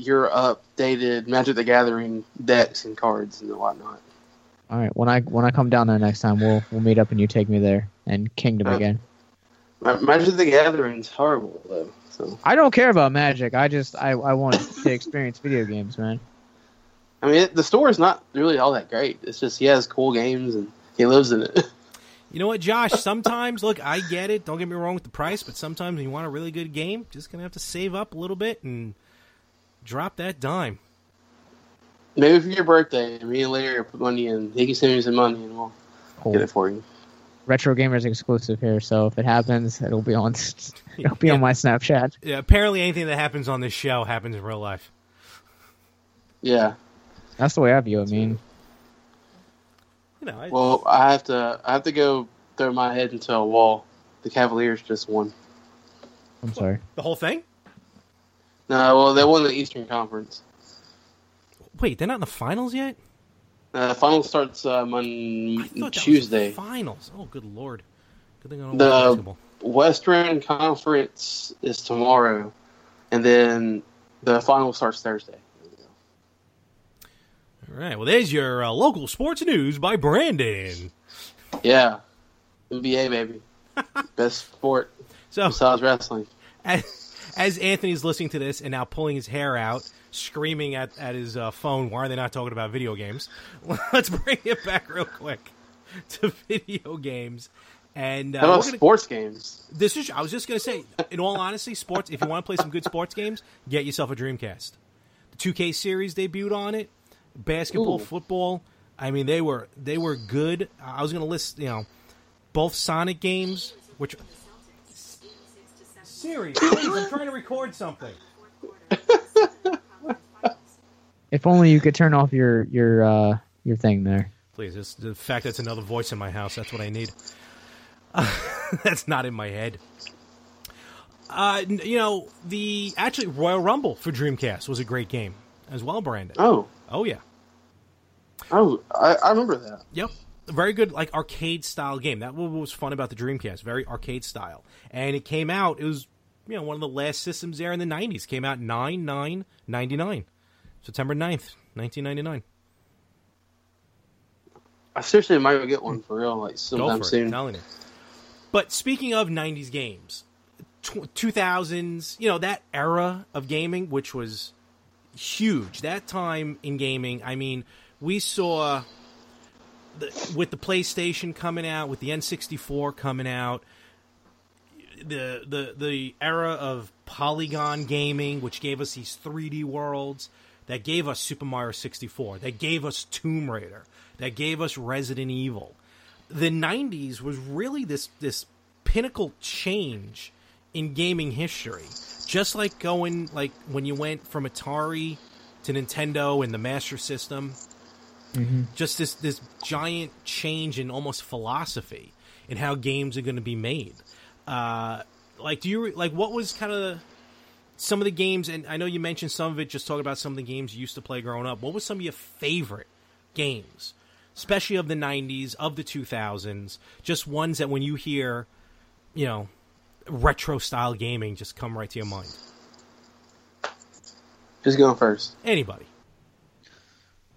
B: your updated Magic the Gathering decks and cards and whatnot.
A: All right, when I when I come down there next time, we'll we'll meet up and you take me there and Kingdom
B: Uh,
A: again.
B: Magic the Gathering's horrible though. So
A: I don't care about Magic. I just I I want to experience video games, man.
B: I mean, it, the store is not really all that great. It's just he has cool games and he lives in it.
C: You know what, Josh? Sometimes, look, I get it. Don't get me wrong with the price, but sometimes when you want a really good game, just gonna have to save up a little bit and drop that dime.
B: Maybe for your birthday, me and Larry will put money in. He can send me some money and we'll
A: Cool.
B: get it for you.
A: Retro Gamers exclusive here, so if it happens, it'll be on it'll be
C: Yeah.
A: on my Snapchat.
C: Yeah, apparently, anything that happens on this show happens in real life.
B: Yeah.
A: That's the way I view it. I mean,
C: You know, I,
B: Well, I have to. I have to go throw my head into a wall. The Cavaliers just won.
A: I'm sorry.
C: the whole thing.
B: No, well, they won the Eastern Conference.
C: Wait, they're not in the finals yet.
B: Uh, the final starts um, on Tuesday.
C: the finals. Oh, good lord. Good thing I don't
B: The-
C: basketball.
B: Western Conference is tomorrow, and then the final starts Thursday.
C: All right. Well, there's your uh, local sports news by Brandon.
B: Yeah, NBA baby, best sport
C: So,
B: besides wrestling.
C: as, as Anthony's listening to this and now pulling his hair out, screaming at, at his uh, phone, why are they not talking about video games? Let's bring it back real quick to video games. And uh,
B: How about
C: gonna-
B: sports games?
C: this is, I was just going to say, in all honesty, sports, if you want to play some good sports games, get yourself a Dreamcast. The 2K series debuted on it, basketball,
B: Ooh.
C: football. I mean, they were they were good. I was going to list, you know, both Sonic games, which Siri, please, I'm trying to record something.
A: If only you could turn off your your uh your thing there.
C: Please, it's the fact that's another voice in my house. That's what I need. that's not in my head. Uh, you know, the actually Royal Rumble for Dreamcast was a great game as well, Brandon.
B: Oh,
C: Oh yeah,
B: oh, I, I remember that.
C: yep, very good like arcade style game. That was what was fun about the Dreamcast, very arcade style. And it came out. It was you know one of the last systems there in the '90s. Came out nine nine ninety nine, September 9th, nineteen ninety nine.
B: I seriously might go get one for real, like
C: Go
B: sometime
C: it,
B: soon.
C: I'm telling you. But speaking of '90s games, tw- 2000s, you know, that era of gaming, which was huge. That time in gaming, I mean, we saw the, with the PlayStation coming out, with the N64 coming out, the the the era of polygon gaming, which gave us these 3D worlds, that gave us Super Mario 64, that gave us Tomb Raider, that gave us Resident Evil. The 90s was really this this pinnacle change in gaming history. Just like going like when you went from Atari to Nintendo and the Master System, mm-hmm. just this this giant change in almost philosophy in how games are going to be made. Uh, like, do you like what was kind of some of the games? And I know you mentioned some of it. Just talk about some of the games you used to play growing up. What was some of your favorite games, especially of the '90s, of the 2000s? Just ones that when you hear, you know, retro style gaming, just come right to your mind.
B: Just going first.
C: Anybody?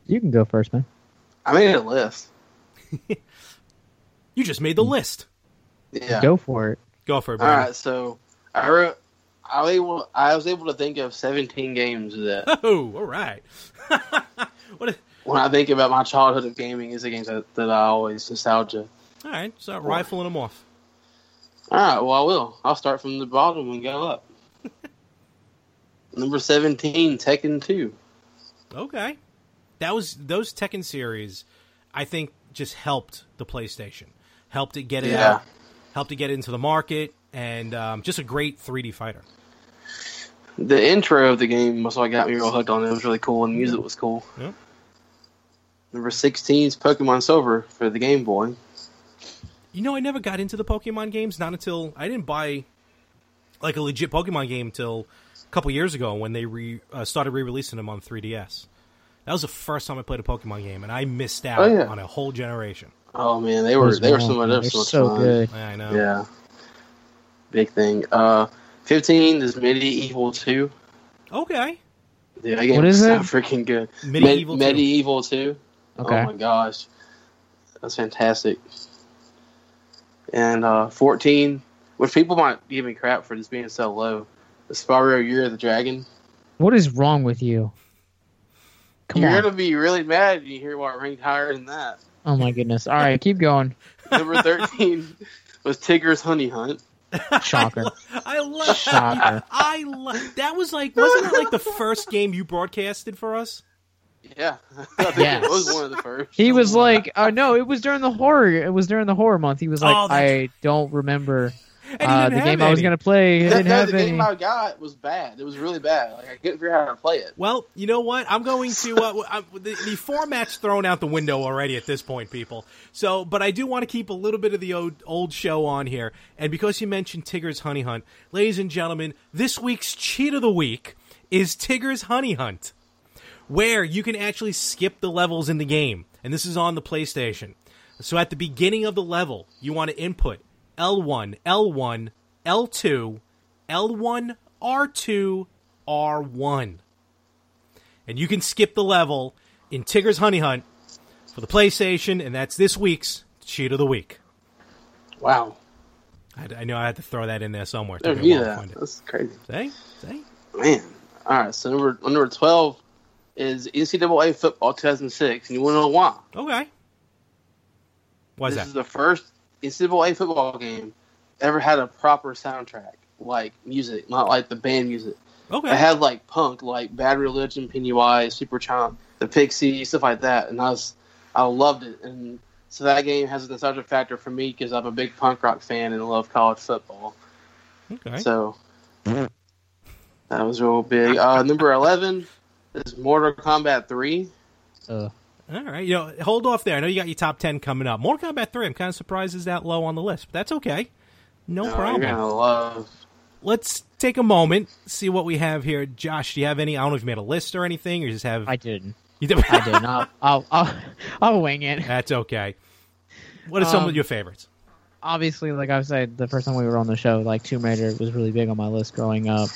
A: You can go first, man.
B: I made a list.
C: You just made the list.
B: Yeah.
A: Go for it.
C: Go for it,
B: All
C: Brandon.
B: right. So I wrote. I was able. I was able to think of 17 games that
C: Oh, all right. what? A,
B: when I think about my childhood of gaming is the games that, that I always nostalgia.
C: all right, start rifling them off.
B: All right. Well, I will. I'll start from the bottom and go up. Number 17, Tekken 2.
C: Okay, that was those Tekken series. I think just helped the PlayStation, helped it get it
B: Yeah.
C: out, helped to get into the market, and um, just a great 3D fighter.
B: The intro of the game was what got me real hooked on it. It was really cool, and the music was cool.
C: Yeah.
B: Number 16 is Pokemon Silver for the Game Boy.
C: You know, I never got into the Pokemon games. Not until I didn't buy like a legit Pokemon game until a couple years ago when they re, uh, started re-releasing them on 3DS. That was the first time I played a Pokemon game, and I missed out
B: Oh, yeah.
C: on a whole generation.
B: Oh man, they were they were
A: were-
B: so much, they were
A: they're
B: so much
A: so
B: fun.
A: good.
C: Yeah, I know.
B: Yeah, big thing. Uh, 15 is MediEvil 2.
C: Okay.
B: Yeah, that game
A: What is
B: was so
A: it?
B: freaking good.
C: MediEvil 2.
B: MediEvil 2.
A: Okay.
B: Oh my gosh, that's fantastic. And uh, 14, which people might give me crap for just being so low. The Spyro Year of the Dragon.
A: What is wrong with you? Come
B: You're
A: on.
B: gonna be really mad when you hear what ranked higher than that.
A: Oh my goodness. All right, keep going.
B: Number 13 was Tigger's Honey Hunt.
A: Shocker.
C: I love
A: Shocker.
C: I love that was like wasn't that like the first game you broadcasted for us?
B: Yeah, I
A: Yes.
B: it was one of the first.
A: He was like, uh, no, it was during the horror. It was during the horror month. He was like,
C: Oh,
A: I don't remember
C: And he
A: uh, the
C: have
A: game I was going to play. I
B: That,
A: didn't
B: no,
A: have
B: the
A: any.
B: game I got was bad. It was really bad. Like I couldn't figure out how to play it.
C: Well, you know what? I'm going to uh, i the, the format's thrown out the window already at this point, people. So, but I do want to keep a little bit of the old, old show on here, and because you mentioned Tigger's Honey Hunt, ladies and gentlemen, this week's cheat of the week is Tigger's Honey Hunt, where you can actually skip the levels in the game, and this is on the PlayStation. So, at the beginning of the level, you want to input L1, L1, L2, L1, R2, R1 and you can skip the level in Tigger's Honey Hunt for the PlayStation, and that's this week's cheat of the week.
B: Wow,
C: I, I know I had to throw that in there somewhere.
B: never
C: Took me a
B: knew
C: while to
B: that. That's crazy,
C: See, see,
B: man. All right, so number number twelve is NCAA football 2006, and you want to know why?
C: okay. Why is
B: this
C: that?
B: is the first NCAA football game ever had a proper soundtrack, like music, not like the band music.
C: Okay.
B: I had like punk, like Bad Religion, Pennywise, Superchomp, the Pixies, stuff like that, and I was, I loved it, and so that game has a nostalgia factor for me because I'm a big punk rock fan and love college football.
C: okay.
B: So that was real big. Uh, number eleven is Mortal Kombat Three.
A: Uh,
C: All right, you know, hold off there. I know you got your top ten coming up. Mortal Kombat Three. I'm kind of surprised is that low on the list, but that's okay. No
B: Oh,
C: problem.
B: You're gonna love.
C: Let's take a moment, see what we have here. Josh, do you have any? I don't know if you made a list or anything, or you just have.
A: I didn't.
C: you did.
A: I didn't. I'll, I'll, I'll, I'll wing it.
C: That's okay. What are some
A: Um,
C: of your favorites?
A: obviously, like I said, the first time we were on the show, like Tomb Raider was really big on my list growing up.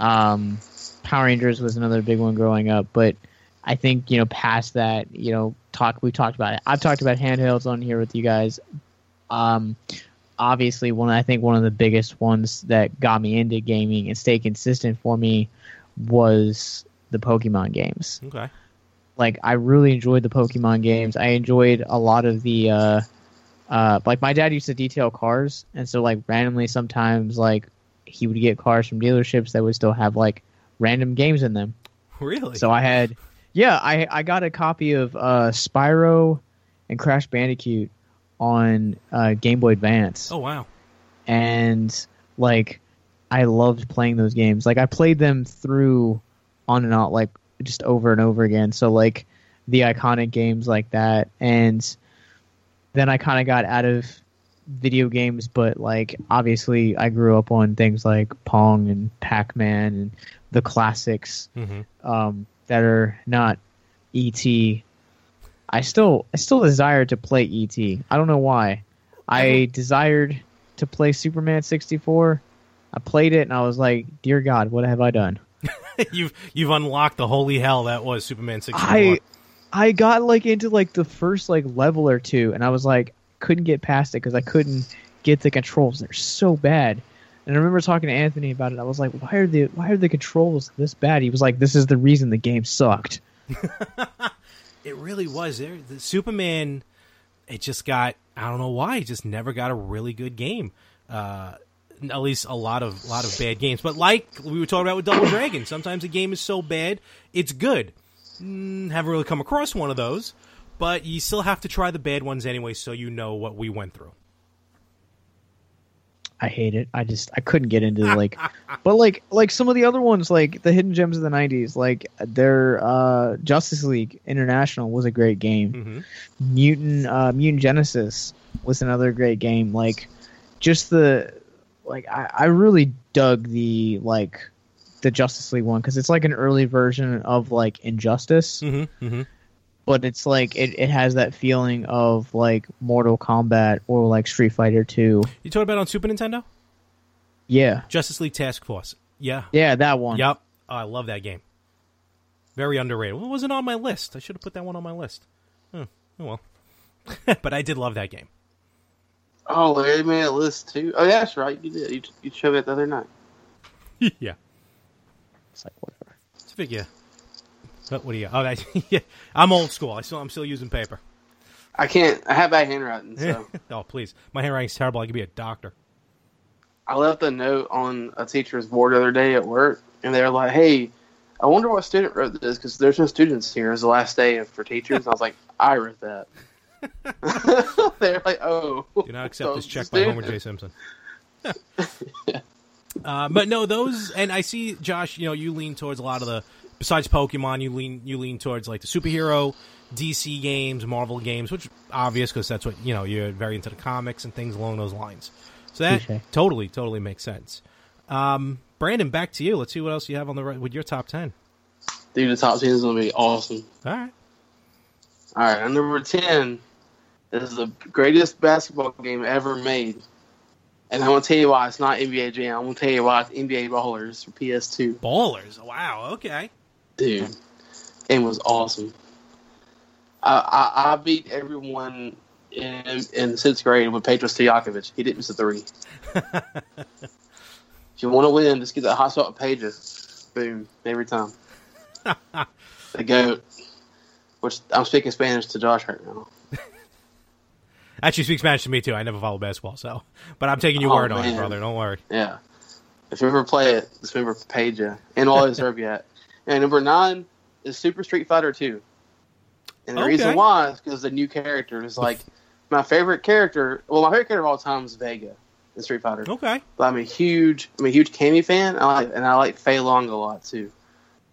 A: Um, Power Rangers was another big one growing up, but I think you know past that, you know, talk we talked about it. I've talked about handhelds on here with you guys. Um, obviously one I think one of the biggest ones that got me into gaming and stay consistent for me was the Pokemon games.
C: Okay.
A: Like I really enjoyed the Pokemon games. I enjoyed a lot of the uh uh like my dad used to detail cars and so like randomly sometimes like he would get cars from dealerships that would still have like random games in them.
C: Really?
A: So I had yeah, I I got a copy of uh Spyro and Crash Bandicoot on uh Game Boy Advance
C: oh wow.
A: and like I loved playing those games. Like I played them through on and on like just over and over again. So like the iconic games like that and then I kind of got out of video games but like obviously I grew up on things like Pong and Pac-Man and the classics
C: hmm
A: um, that are not ET. I still I still desire to play ET. I don't know why. I desired to play Superman 64. I played it and I was like, "Dear God, what have I done?"
C: you've you've unlocked the holy hell that was Superman sixty four.
A: I I got like into like the first like level or two and I was like couldn't get past it cuz I couldn't get the controls. They're so bad. And I remember talking to Anthony about it. I was like, "Why are the why are the controls this bad?" He was like, "This is the reason the game sucked."
C: It really was. There, the Superman. It just got. I don't know why. It just never got a really good game. Uh, at least a lot of lot of bad games. But like we were talking about with Double Dragon, sometimes a game is so bad it's good. Mm, haven't really come across one of those, but you still have to try the bad ones anyway, so you know what we went through.
A: I hate it. I just I couldn't get into like, but like like some of the other ones, like the hidden gems of the '90s, like their uh, Justice League International was a great game.
C: hmm
A: Mutant uh, Mutant Genesis was another great game. Like just the like I, I really dug the like the Justice League one because it's like an early version of like Injustice,
C: hmm hmm
A: but it's like it, it has that feeling of like Mortal Kombat or like Street Fighter Two.
C: You talking about on Super Nintendo?
A: Yeah,
C: Justice League Task Force. Yeah.
A: yeah, that one.
C: Yep. Oh, I love that game. Very underrated. Well, it wasn't on my list. I should have put that one on my list. Hmm. Oh, well. but I did love that game.
B: Oh, Larry made a list too. Oh, yeah, that's right. You did. You, you showed it the other night.
C: yeah.
A: It's like whatever.
C: It's a big figure. What, what do you? Oh, that, yeah. I'm old school. I still, I'm still using paper.
B: I can't. I have bad handwriting, so
C: oh, please. My handwriting's terrible. I could be a doctor.
B: I left a note on a teacher's board the other day at work, and they were like, "Hey, I wonder what student wrote this because there's no students here. It's the last day for teachers." I was like, "I wrote that." They're like, "Oh,
C: Do not accept
B: so
C: this check by Homer J. Simpson. uh, but no, those, and I see Josh. You know, you lean towards a lot of the. Besides Pokemon, you lean you lean towards like the superhero, DC games, Marvel games, which obvious because that's what you know. You're very into the comics and things along those lines. So that
A: Touche.
C: totally totally makes sense. Um, Brandon, back to you. Let's see what else you have on the right with your top ten.
B: Dude, the top ten is gonna be awesome."
C: All right.
B: All right, on number ten, this is the greatest basketball game ever made, and I'm gonna tell you why it's not NBA Jam. I'm gonna tell you why it's NBA Ballers for PS2.
C: Ballers. Wow. Okay.
B: Dude, game was awesome. I, I, I beat everyone in in sixth grade with Petro Stojakovic. He didn't miss a three. if you want to win, just get that hot shot with Pages. Boom, every time. the goat. Which I'm speaking Spanish to Josh right now.
C: Actually, speak Spanish to me too. I never follow basketball, so but I'm taking your
B: Oh,
C: word on it, brother. Don't worry.
B: Yeah. If you ever play it, just remember Peja and all deserve yet. And number nine is Super Street Fighter Two. And the
C: Okay.
B: reason why is because the new character is like my favorite character. Well, my favorite character of all time is Vega in Street Fighter.
C: Okay.
B: But I'm a huge, I'm a huge Cammy fan. I like, and I like Fei Long a lot too.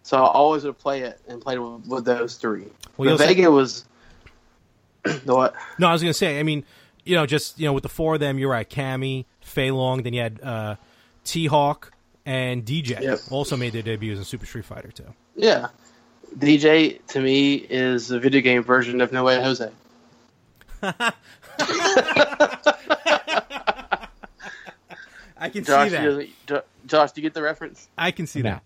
B: So I always would play it and play with, with those three.
C: Well, you'll say-
B: Vega was the what?
C: No, I was gonna say. I mean, you know, just you know, with the four of them, you're at Cammy, Fei Long, then you had uh, T Hawk and Dee Jay.
B: Yep.
C: Also made their debuts in Super Street Fighter Two.
B: Yeah. DJ to me is a video game version of No Way Jose.
C: I can
B: Josh,
C: see that.
B: you- Josh, do you get the reference?
C: I can see
A: No.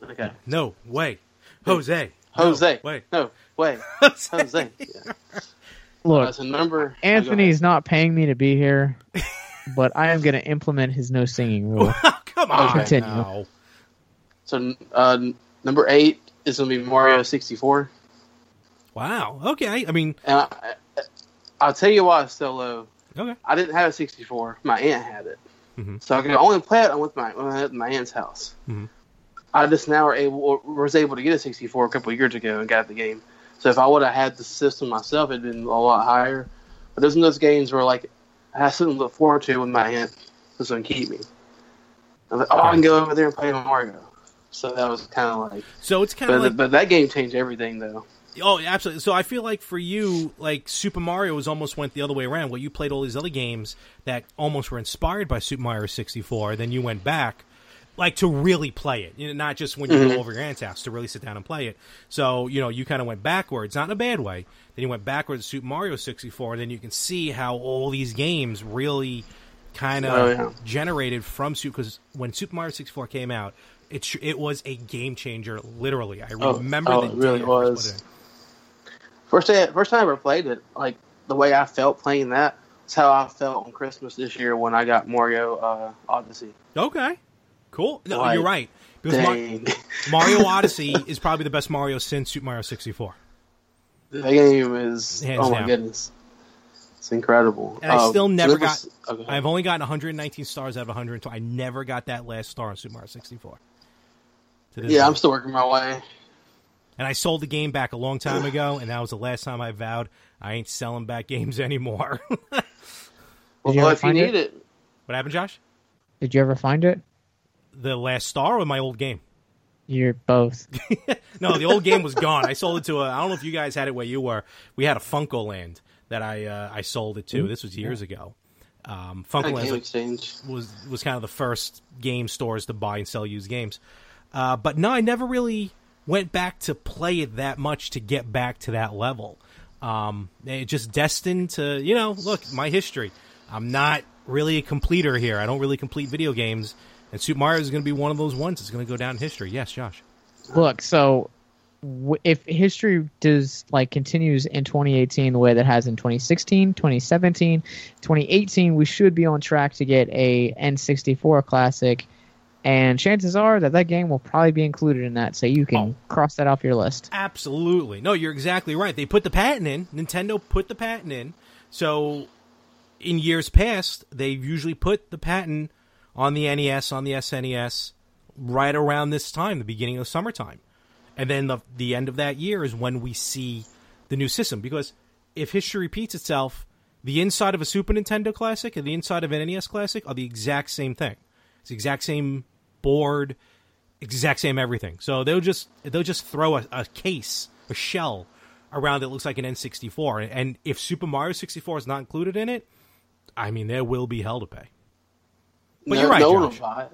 C: that.
B: Okay.
C: No way, Jose.
B: Jose.
C: No, wait.
B: No, way.
C: Jose.
B: Jose. Yeah.
A: Look,
B: That's a number.
A: Anthony's not paying me to be here. but I am going to implement his no singing rule.
C: Come on,
A: Continue.
C: now.
B: So uh, number eight is going to be Mario 64.
C: Wow. Okay. I mean,
B: And I, I'll tell you why it's so low.
C: okay.
B: I didn't have a 64. My aunt had it.
C: Mhm.
B: So I could only play it with my, when I at my aunt's house.
C: Mhm.
B: I just now were able, was able to get a 64 a couple of years ago and got the game. So if I would have had the system myself, it'd been a lot higher. But there's those games where like I have something to look forward to when my aunt was going to keep me. I'm like, oh, I can go over there and play Mario. So that was kind of like,
C: So it's kind
B: but,
C: of like
B: but that game changed everything though.
C: Oh, absolutely. So I feel like for you, like Super Mario was almost went the other way around. Where you played all these other games that almost were inspired by Super Mario 64, then you went back, like to really play it. You know, not just when you
B: Mm-hmm.
C: go over your aunt's house to really sit down and play it. So you know, you kind of went backwards, not in a bad way. Then you went backwards to Super Mario 64, and then you can see how all these games really kind of
B: Oh, yeah.
C: generated from Super. Because when Super Mario 64 came out. It, sh- it was a game changer, literally. I
B: Oh,
C: remember
B: oh,
C: the
B: it really was.
C: it.
B: First day, first time I ever played it, like the way I felt playing that, is how I felt on Christmas this year when I got Mario uh, Odyssey.
C: Okay, cool. No,
B: Like,
C: you're right. Because Mar- Mario Odyssey is probably the best Mario since Super Mario 64.
B: the game is
C: Hands
B: oh my
C: down.
B: goodness, it's incredible.
C: And I
B: Uh,
C: still never
B: it was-
C: got.
B: okay.
C: I've only gotten 119 stars out of 120. I never got that last star on Super Mario 64. To this
B: yeah,
C: day.
B: I'm still working my way.
C: and I sold the game back a long time ago, and that was the last time I vowed I ain't selling back games anymore. what
B: Well,
A: you ever
B: if you need
A: it?
B: it,
C: happened, Josh?
A: Did you ever find it?
C: The last star or my old game?
A: You're both.
C: No, the old game was gone. I sold it to a. I don't know if you guys had it where you were. We had a FuncoLand that I uh, I sold it to. This was years ago. Um, Funco
B: a
C: Land
B: exchange.
C: was was kind of the first game stores to buy and sell used games. Uh, but no, I never really went back to play it that much to get back to that level. Um, it just destined to, you know, look, my history. I'm not really a completer here. I don't really complete video games. And Super Mario is going to be one of those ones that's going to go down in history. Yes, Josh.
A: Look, so w- if history does like continues in 2018 the way that has in 2016, 2017, 2018, we should be on track to get a N64 classic, and chances are that that game will probably be included in that, so you can oh. cross that off your list.
C: Absolutely. No, you're exactly right. They put the patent in. Nintendo put the patent in. So in years past, they've usually put the patent on the NES, on the SNES, right around this time, the beginning of summertime. And then the the end of that year is when we see the new system. Because if history repeats itself, the inside of a Super Nintendo Classic and the inside of an NES Classic are the exact same thing. It's the exact same board, exact same everything. So they'll just they'll just throw a, a case, a shell around that looks like an N64. And if Super Mario 64 is not included in it, I mean there will be hell to pay. But
B: no,
C: you're right,
B: no one will
C: Josh.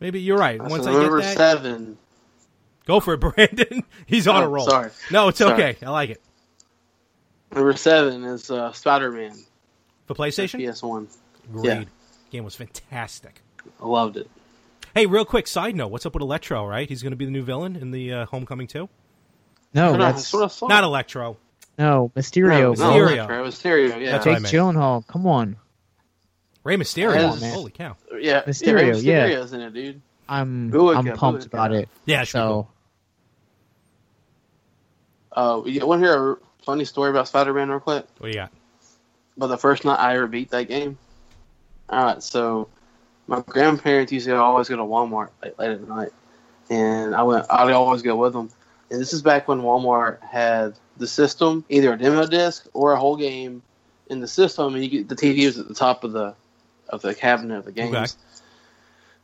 C: Maybe you're right. Once I
B: number
C: get that,
B: seven.
C: Go for it, Brandon. He's on a
B: Oh,
C: roll.
B: sorry.
C: No, it's
B: Sorry.
C: okay. I like it.
B: Number seven is uh, Spider Man.
C: For PlayStation,
B: PS One.
C: great.
B: yeah.
C: Game was fantastic.
B: I loved it.
C: Hey, real quick side note: What's up with Electro? Right, he's going to be the new villain in the uh, Homecoming 2?
A: No,
B: I don't
A: that's
B: sort of saw
C: Not. Electro.
A: no
B: No,
A: Mysterio.
B: no,
C: Mysterio.
B: Electro, Mysterio, yeah.
C: That's what I
A: Jake
C: meant.
A: Gyllenhaal. Come on,
C: Rey Mysterio.
B: Yes.
A: man.
C: Holy cow!
B: yeah,
A: Mysterio,
B: yeah.
A: yeah.
B: Mysterio's in it, dude.
A: I'm
B: Booyaka,
A: I'm pumped
B: booyaka.
A: about it.
C: Yeah, it
A: So
B: Uh, you want to hear a funny story about Spider Man real quick?
C: What do you got?
B: But the first night I ever beat that game. All right, so my grandparents used to always go to Walmart late, late at night, and I went. I'd always go with them. And this is back when Walmart had the system, either a demo disc or a whole game in the system, and you get the TV was at the top of the of the cabinet of the games.
C: Okay.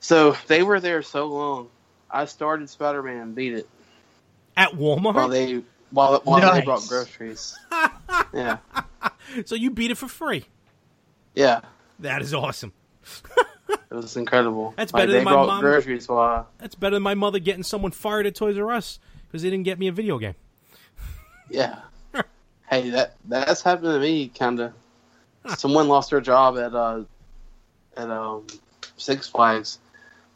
B: So they were there so long. I started Spider Man and beat it
C: At Walmart.
B: while they while, while they
A: Nice.
B: brought groceries. yeah,
C: so you beat it for free.
B: yeah.
C: That is awesome.
B: It was incredible.
C: That's
B: like,
C: better
B: they
C: than my
B: brought
C: mom-
B: groceries while
C: That's better than my mother getting someone fired at Toys R Us because they didn't get me a video game.
B: Yeah. hey, that that's happened to me kind of. Someone lost their job at uh at um Six Flags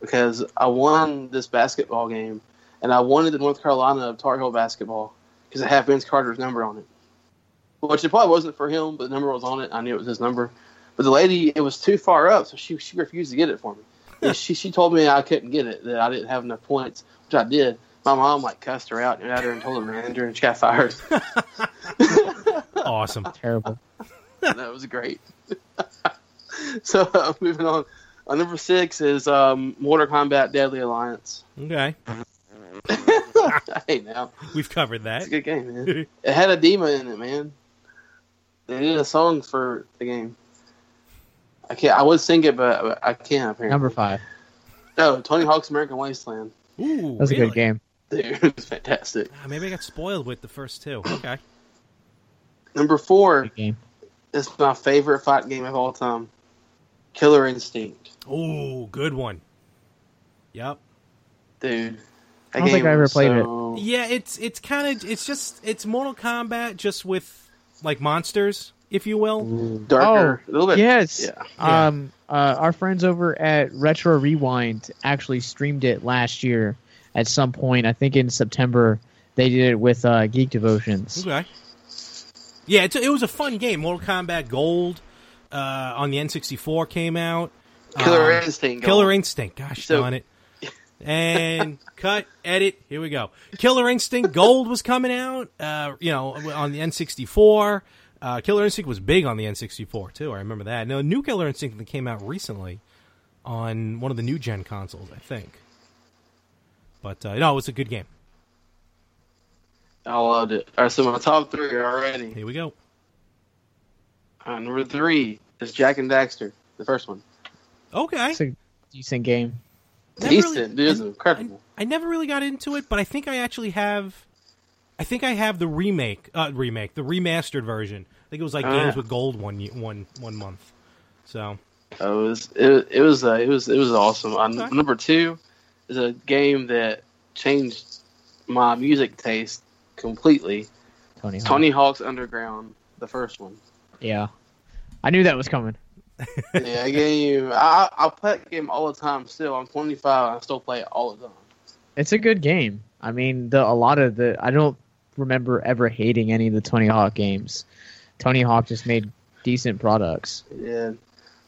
B: because I won this basketball game and I wanted the North Carolina Tar Heel basketball because it had Vince Carter's number on it. Which it probably wasn't for him, but the number was on it. I knew it was his number. But the lady, it was too far up, so she she refused to get it for me. And she she told me I couldn't get it, that I didn't have enough points, which I did. My mom like cussed her out and got her and told the manager, and she got fired.
C: Awesome.
A: Terrible.
B: that was great. so uh, moving on. Uh, number six is um, Mortal Kombat Deadly Alliance.
C: Okay.
B: hey, now
C: We've covered
B: it's
C: that.
B: a good game, man. it had a demon in it, man. They did a song for the game. I can't. I would sing it, but I can't. Apparently.
A: Number five.
B: No, Tony Hawk's American Wasteland.
C: Ooh,
A: That's a good game.
B: Dude, it's fantastic.
C: Ah, maybe I got spoiled with the first two. Okay.
B: Number four
A: Good game.
B: is my favorite fight game of all time. Killer Instinct,
C: Oh, good one. Yep.
B: dude.
A: I don't think I ever
B: was
A: played it.
C: Yeah, it's it's kind of it's just it's Mortal Kombat just with like monsters, if you will.
B: darker, a little bit.
A: Yes.
B: Yeah.
C: Yeah.
A: Um, uh, our friends over at Retro Rewind actually streamed it last year at some point. I think in September they did it with uh, Geek Devotions.
C: Okay. Yeah, it's, it was a fun game. Mortal Kombat Gold uh, on the N64 came out.
B: Killer
C: Um,
B: Instinct.
C: Killer. Instinct. Gosh
B: So-
C: darn it. And cut, edit. Here we go. Killer Instinct Gold was coming out. Uh, you know, on the N64. Uh, Killer Instinct was big on the N64 too. I remember that. Now, new Killer Instinct that came out recently on one of the new gen consoles, I think. But uh, no, it was a good game.
B: I loved it. All right, so my top three are already.
C: Here we go.
B: Uh, number three is Jak and Daxter, the first one.
C: Okay.
A: It's a decent game.
C: Never
B: Decent, dude. It's
C: I-
B: incredible.
C: I never really got into it, but I think I actually have. I think I have the remake, uh, remake, the remastered version. I think it was like
B: Oh,
C: games with gold one ye- one one month. So
B: It was it, it was uh, it was it was awesome. Uh,
C: Okay.
B: Number two is a game that changed my music taste completely.
A: Tony. Hawk.
B: Tony Hawk's Underground, the first one.
A: Yeah. I knew that was coming.
B: yeah, I game. I I play that game all the time. Still, I'm 25. and I still play it all the time.
A: It's a good game. I mean, the a lot of the I don't remember ever hating any of the Tony Hawk games. Tony Hawk just made decent products.
B: Yeah,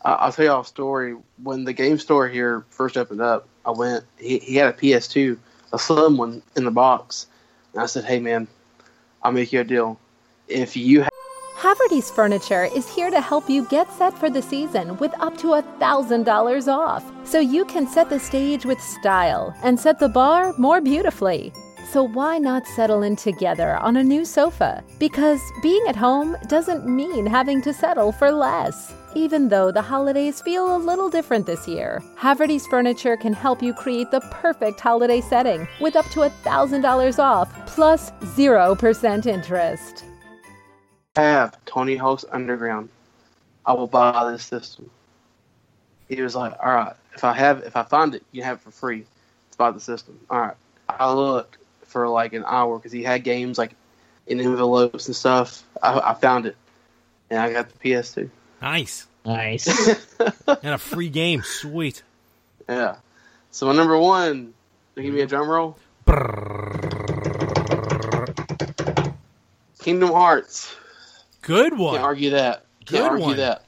B: I, I'll tell y'all a story. When the game store here first opened up, I went. He, he had a PS2, a slim one in the box, and I said, "Hey man, I'll make you a deal. If you
D: Haverty's Furniture is here to help you get set for the season with up to $1,000 off. So you can set the stage with style and set the bar more beautifully. So why not settle in together on a new sofa? Because being at home doesn't mean having to settle for less. Even though the holidays feel a little different this year, Haverty's Furniture can help you create the perfect holiday setting with up to $1,000 off plus 0% interest.
B: Have Tony Hawk's Underground, I will buy this system. He was like, "All right, if I have, if I find it, you have it for free. Let's buy the system." All right. I looked for like an hour because he had games like in envelopes and stuff. I, I found it, and I got the PS2.
C: nice
A: Nice.
C: and a free game. Sweet.
B: Yeah. So my number one, give me a drum roll. Kingdom Hearts.
C: Good one.
B: Can't
C: one.
B: argue that. Can't
C: Good
B: argue
C: one.
B: that.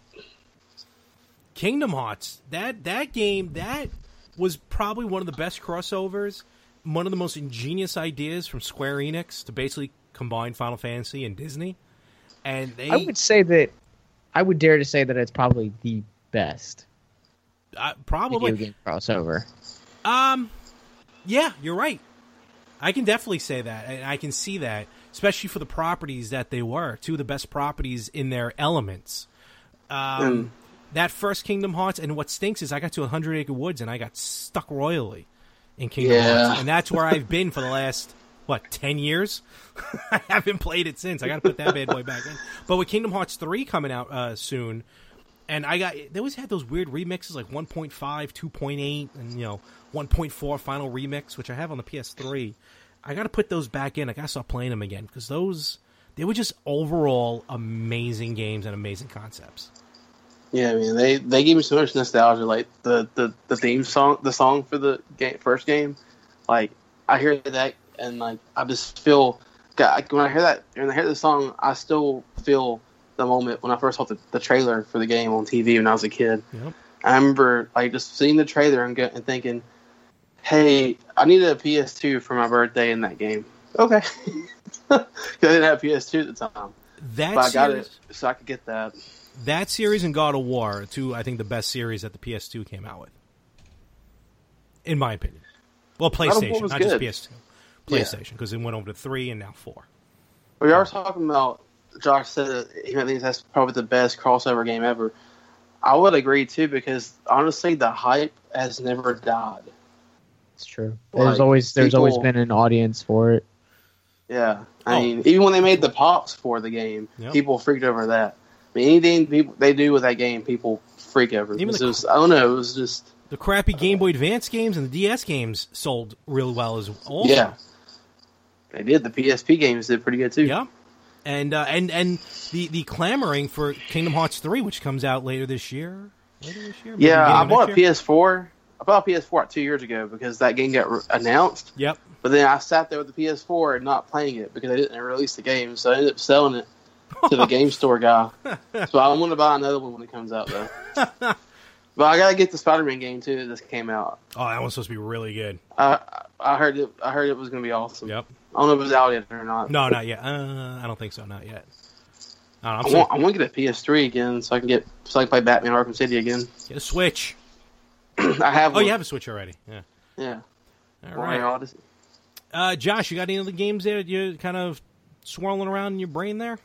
C: Kingdom Hearts. That that game that was probably one of the best crossovers. One of the most ingenious ideas from Square Enix to basically combine Final Fantasy and Disney. And they
A: I would say that I would dare to say that it's probably the best
C: uh,
A: video
C: probably
A: game crossover.
C: Um, yeah, you're right. I can definitely say that, and I can see that, especially for the properties that they were two of the best properties in their elements. Um, that first Kingdom Hearts, and what stinks is I got to 100 Acre Woods and I got stuck royally in Kingdom
B: Yeah.
C: Hearts, and that's where I've been for the last what 10 years. I haven't played it since. I got to put that bad boy back in. But with Kingdom Hearts 3 coming out uh, soon, and I got they always had those weird remixes like 1.5, 2.8, and you know 1.4 final remix, which I have on the PS3. I got to put those back in. I got to start playing them again because those they were just overall amazing games and amazing concepts.
B: Yeah, I mean they they gave me so much nostalgia. Like the the, the theme song, the song for the game, first game, like I hear that and like I just feel. God, when I hear that when I hear the song, I still feel the moment when I first saw the, the trailer for the game on TV when I was a kid.
C: Yep.
B: I remember like just seeing the trailer and, go, and thinking, "Hey, I needed a PS2 for my birthday in that game." Okay, 'Cause I didn't have PS2 at the time,
C: That
B: but I got
C: series,
B: it so I could get that.
C: that series and God of War are two, I think, the best series that the PS2 came out with, in my opinion. Well, PlayStation, not
B: good.
C: just PS2, PlayStation, because it went over to three and now four.
B: We are talking about. Josh said that he thinks that's probably the best crossover game ever. I would agree too because honestly, the hype has never died.
A: It's true.
B: Like,
A: There's always there's always been an audience for it.
B: Yeah, I
C: Oh.
B: mean, even when they made the pops for the game,
C: Yep.
B: people freaked over that. I mean, anything people they do with that game, people freak over.
C: Even
B: It
C: the-
B: was, I don't know. It was just
C: The crappy Game Boy Advance games and the DS games sold real well as well.
B: yeah. They did. The PSP games did pretty good too.
C: Yeah. And uh, and and the the clamoring for Kingdom Hearts three, which comes out later this year. Later this year.
B: Yeah, I bought a
C: year?
B: PS4. I bought a PS4 two years ago because that game got re- announced.
C: Yep.
B: But then I sat there with the PS4 and not playing it because they didn't release the game, so I ended up selling it to the game store guy. So I'm going to buy another one when it comes out, though. but I gotta get the Spider-Man game too that just came out.
C: Oh, that one's supposed to be really good.
B: I I heard it. I heard it was going to be awesome.
C: Yep.
B: I don't know if it's out yet or not.
C: No, not yet. Uh, I don't think so. Not yet. I know,
B: I want, I want to get a PS3 again so I can get so I can play Batman Arkham City again.
C: get a Switch.
B: I have.
C: Oh,
B: one.
C: you have a Switch already. Yeah.
B: Yeah.
C: All
B: Mario
C: right.
B: Odyssey.
C: Uh, Josh, you got any of the games that you're kind of swirling around in your brain there?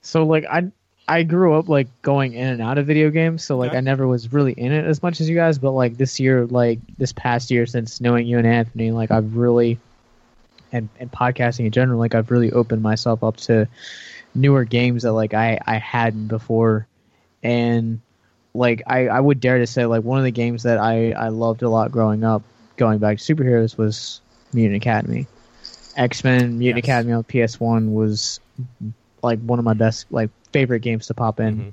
A: So like I I grew up like going in and out of video games, so like
C: Okay.
A: I never was really in it as much as you guys. But like this year, like this past year, since knowing you and Anthony, like I've really and and podcasting in general, like I've really opened myself up to newer games that like I I hadn't before, and like I I would dare to say like one of the games that I I loved a lot growing up, going back to superheroes was Mutant Academy. X Men Mutant
C: Yes.
A: Academy on PS One was like one of my best like favorite games to pop in.
C: Mhm.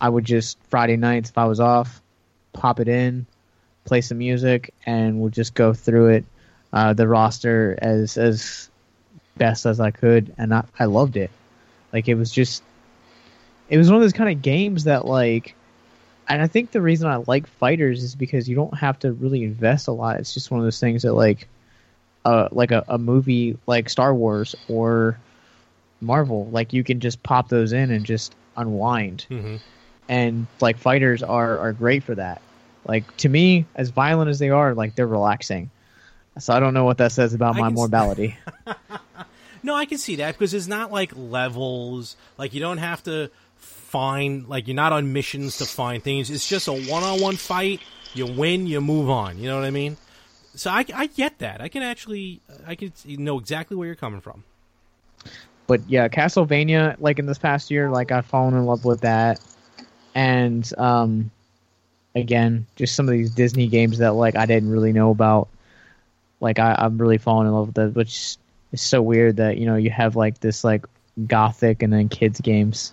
A: I would just Friday nights if I was off, pop it in, play some music, and would just go through it, uh, the roster as as best as I could, and I, I loved it. Like it was just, it was one of those kind of games that like, and I think the reason I like fighters is because you don't have to really invest a lot. It's just one of those things that like, uh, like a, a movie like Star Wars or Marvel, like you can just pop those in and just unwind.
C: Mm-hmm.
A: And like fighters are are great for that. Like to me, as violent as they are, like they're relaxing. So I don't know what that says about
C: I
A: my mortality.
C: No, I can see that because it's not like levels. Like you don't have to find like you're not on missions to find things. It's just a one-on-one fight. You win, you move on. You know what I mean? So I, I get that. I can actually I can know exactly where you're coming from.
A: but yeah, Castlevania, like in this past year, like I've fallen in love with that. And um again, just some of these Disney games that like I didn't really know about. Like I, I'm really falling in love with that, which is so weird that, you know, you have like this like gothic and then kids games.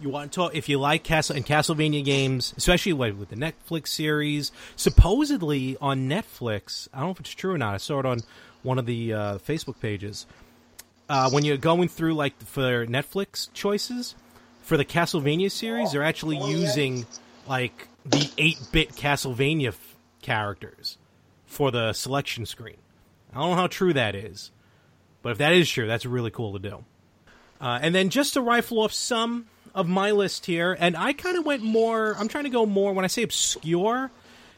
C: You want to talk if you like Castle and Castlevania games, especially with, with the Netflix series. Supposedly on Netflix, I don't know if it's true or not. I saw it on one of the uh, Facebook pages. Uh, when you're going through like for Netflix choices for the Castlevania series, they're actually using like the 8-bit Castlevania f- characters for the selection screen. I don't know how true that is, but if that is true, that's really cool to do. Uh, and then just to rifle off some of my list here, and I kind of went more. I'm trying to go more when I say obscure.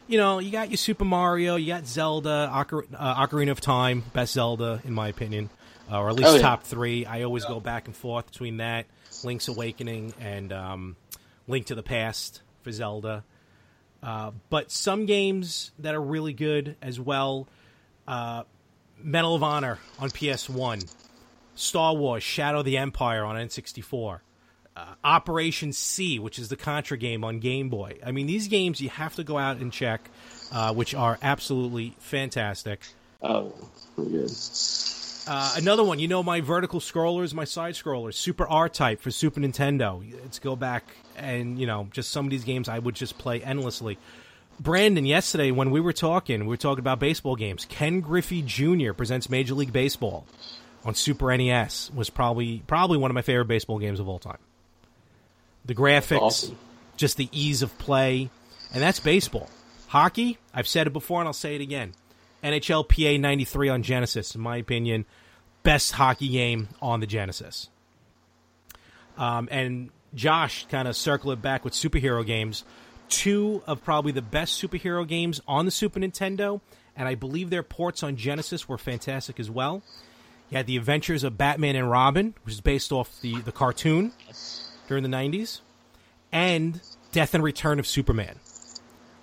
C: You know, you got your Super Mario, you got Zelda, Ocar- uh, Ocarina of Time, best Zelda in my opinion, uh, or at least
B: Oh, yeah.
C: top three. I always go back and forth between that, Link's Awakening, and um, Link to the Past for Zelda. Uh, but some games that are really good as well. Uh, Medal of Honor on PS1. Star Wars Shadow of the Empire on N64. Uh, Operation C, which is the Contra game on Game Boy. I mean, these games you have to go out and check, uh, which are absolutely fantastic.
B: Oh, pretty good.
C: Uh, another one, you know, my vertical scrollers, my side scrollers, Super R Type for Super Nintendo. Let's go back and, you know, just some of these games I would just play endlessly. Brandon, yesterday when we were talking, we were talking about baseball games. Ken Griffey Jr. presents Major League Baseball on Super NES was probably probably one of my favorite baseball games of all time. The graphics,
B: awesome.
C: just the ease of play, and that's baseball. Hockey, I've said it before and I'll say it again. NHL PA 93 on Genesis, in my opinion, best hockey game on the Genesis. Um, and Josh kind of circle it back with superhero games. Two of probably the best superhero games on the Super Nintendo, and I believe their ports on Genesis were fantastic as well. You had the Adventures of Batman and Robin, which is based off the, the cartoon during the 90s, and Death and Return of Superman,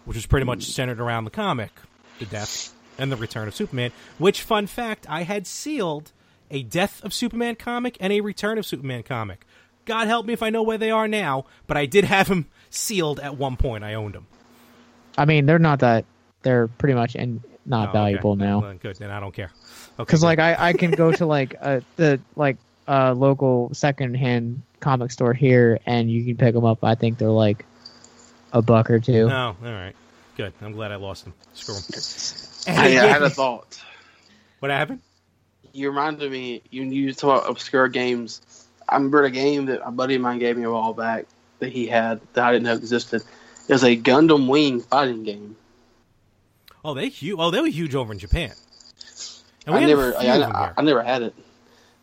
C: which was pretty much hmm. centered around the comic, the death and the return of Superman. Which, fun fact, I had sealed a Death of Superman comic and a Return of Superman comic. God help me if I know where they are now, but I did have them sealed at one point. I owned them.
A: I mean, they're not that. They're pretty much in, not
C: Oh,
A: valuable
C: okay.
A: now.
C: Well, Good, then I don't care.
A: Because
C: good.
A: like I, I can go to like uh, the like uh local secondhand comic store here, and you can pick them up. I think they're like a buck or two.
C: No, all right, good. I'm glad I lost them. Screw them.
B: Hey, I had a thought.
C: What happened?
B: You reminded me. You you talk about obscure games. I remember a game that a buddy of mine gave me a while back that he had that I didn't know existed. It was a Gundam Wing fighting game.
C: Oh, they huge. Oh, they were huge over in Japan. And
B: I never, I, I. I never had it.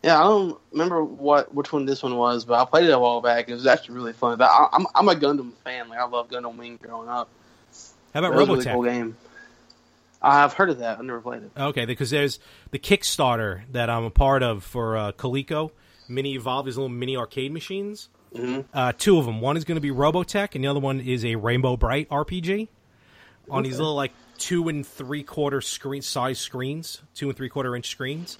B: Yeah, I don't remember what which one this one was, but I played it a while back. It was actually really fun. But I, I'm I'm a Gundam fan. Like I love Gundam Wing growing up.
C: How about Robotech?
B: really cool game. I've heard of that. I've never played it.
C: Okay, because there's the Kickstarter that I'm a part of for uh, Coleco Mini Evolve, these little mini arcade machines.
B: Mhm.
C: Uh, two of them. One is going to be Robotech, and the other one is a Rainbow Brite RPG on these little like two and three quarter screen size screens, two and three quarter inch screens.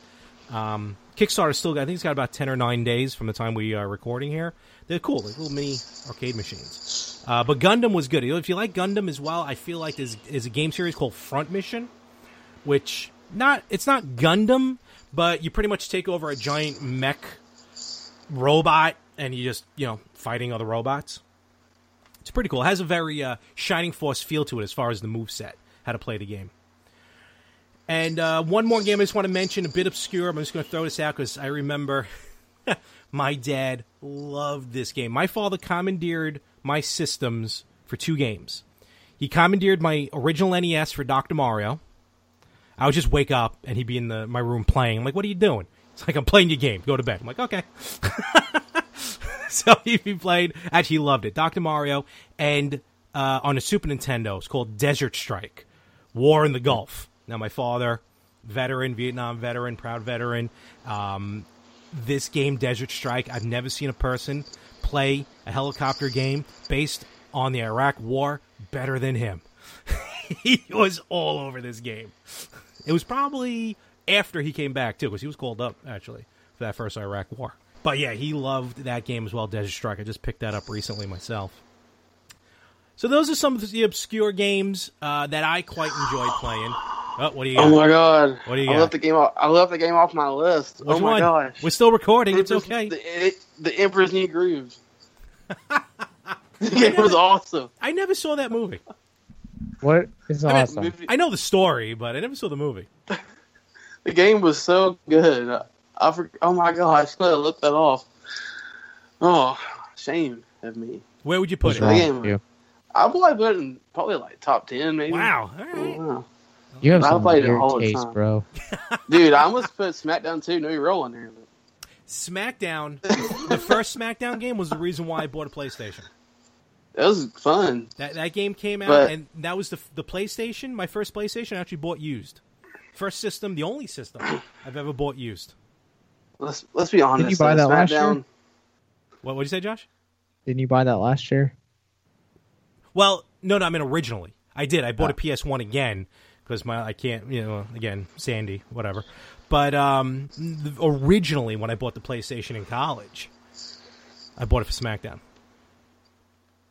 C: Um, Kickstarter still got, I think it's got about ten or nine days from the time we are recording here. They're cool, like little mini arcade machines. Uh, but Gundam was good. If you like Gundam as well, I feel like there's is a game series called Front Mission, which not it's not Gundam, but you pretty much take over a giant mech robot and you just you know fighting other robots. It's pretty cool. It has a very uh, Shining Force feel to it as far as the move set, how to play the game. And uh, one more game I just want to mention, a bit obscure. I'm just going to throw this out because I remember my dad loved this game. My father commandeered my systems for two games. He commandeered my original NES for Dr. Mario. I would just wake up and he'd be in the, my room playing. I'm like, what are you doing? It's like, I'm playing your game. Go to bed. I'm like, okay. so he he played. Actually, he loved it. Dr. Mario. And uh, on a Super Nintendo, it's called Desert Strike War in the Gulf. Now, my father, veteran, Vietnam veteran, proud veteran. Um, this game, Desert Strike, I've never seen a person play a helicopter game based on the Iraq War better than him. he was all over this game. It was probably after he came back too, because he was called up actually for that first Iraq War. But yeah, he loved that game as well, Desert Strike. I just picked that up recently myself. So those are some of the obscure games uh, that I quite enjoyed playing. Oh, what do you got?
B: Oh my god!
C: What do you
B: I
C: got?
B: left the game. Off, I left the game off my list.
C: Which
B: oh my
C: one?
B: gosh!
C: We're still recording. It's okay.
B: The, it, the Emperor's New Groove. it game was awesome.
C: I never saw that movie.
A: What is
C: I, mean,
A: awesome?
B: movie-
C: I know the story, but I never saw the movie.
B: The game was so good. I for, oh my gosh! I could have looked that off. Oh, shame of me.
C: Where would you put
A: What's
C: it?
A: wrong
B: game.
A: with you?
B: I probably put it in probably like top ten, maybe.
C: Wow. All right.
B: Wow.
A: You have
B: I
A: some
B: played it
A: weird
B: all the
A: taste,
B: time.
A: bro.
B: Dude, I almost put SmackDown 2 Know Your Role in there. But
C: SmackDown, the first SmackDown game was the reason why I bought a PlayStation.
B: That was fun.
C: That that game came out,
B: But-
C: and that was the the PlayStation. My first PlayStation I actually bought used. First system, the only system I've ever bought used.
B: Let's let's be honest.
A: Did you buy that last
B: SmackDown,
A: year?
C: What what did you say, Josh?
A: Didn't you buy that last year?
C: Well, no, no, I mean originally. I did. I bought a
A: Ah.
C: PS1 again because my I can't, you know, again, Sandy, whatever. But um, originally, when I bought the PlayStation in college, I bought it for SmackDown.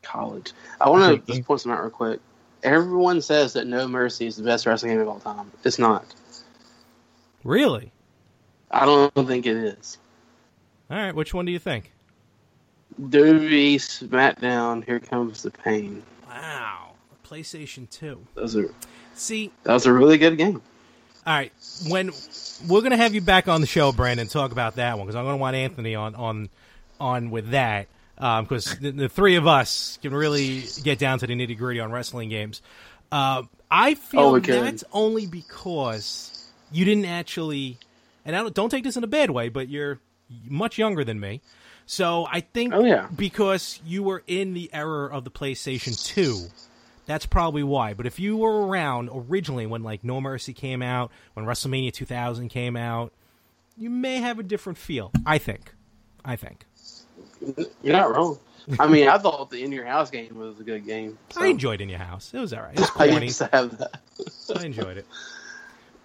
B: college. I want to just point something out real quick. Everyone says that No Mercy is the best wrestling game of all time. It's not.
C: Really?
B: I don't think it is.
C: All right. Which one do you think?
B: WWE SmackDown. Here comes the pain.
C: PlayStation Two.
B: That was a
C: See,
B: that was a really good game.
C: All right, when we're gonna have you back on the show, Brandon, talk about that one because I'm gonna want Anthony on on on with that because the, the three of us can really get down to the nitty gritty on wrestling games. Uh, I feel
B: Oh,
C: that's only because you didn't actually, and I don't, don't take this in a bad way, but you're much younger than me. So I think
B: Oh, yeah.
C: because you were in the era of the PlayStation 2, that's probably why. But if you were around originally when like No Mercy came out, when WrestleMania 2000 came out, you may have a different feel. I think. I think.
B: You're not wrong. I mean, I thought the In Your House game was a good game. so-
C: I enjoyed In Your House. It was all right. It was
B: I used to have that.
C: I enjoyed it.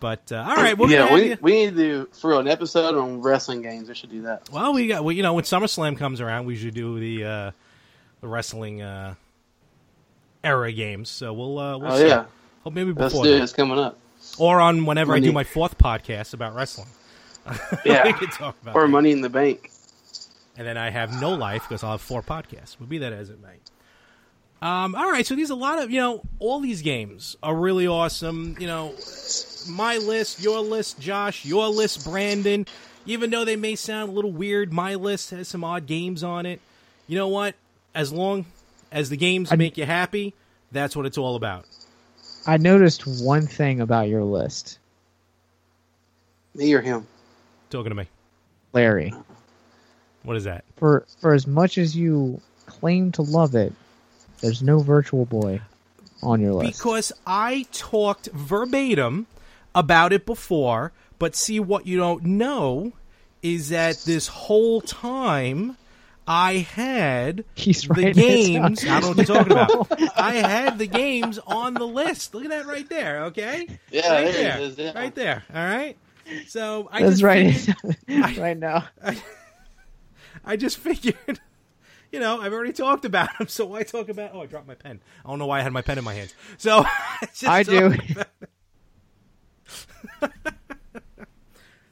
C: But uh, all right, we're
B: yeah, we, we need to do for an episode on wrestling games. We should do that.
C: Well, we got well, you know when SummerSlam comes around, we should do the uh, the wrestling uh, era games. So we'll uh, we'll
B: oh
C: see.
B: yeah,
C: Hope maybe
B: let's
C: before
B: do it. It's coming up.
C: or on whenever I do my fourth podcast about wrestling.
B: Yeah,
C: we can talk about
B: or
C: that.
B: Money in the Bank.
C: and then I have no life because I'll have four podcasts. Would be that as it may. Um, all right, so these a lot of you know all these games are really awesome. You know, my list, your list, Josh, your list, Brandon. Even though they may sound a little weird, my list has some odd games on it. You know what? As long as the games make you happy, that's what it's all about.
A: I noticed one thing about your list,
B: Me or him?
C: Talking to me.
A: Larry.
C: What is that?
A: For for as much as you claim to love it, there's no Virtual Boy on your list.
C: Because I talked verbatim about it before, but see what you don't know is that this whole time I had
A: He's
C: the games. I don't know what you're talking about. I had the games on the list. Look at that right there. Okay,
B: Yeah,
C: right
B: there
C: there,
B: it is, yeah.
C: right there. All right. So I
A: That's
C: just
A: right.
C: figured-
A: right now.
C: I just figured, you know, I've already talked about him, so why talk about? Oh, I dropped my pen. I don't know why I had my pen in my hands. So just
A: I do.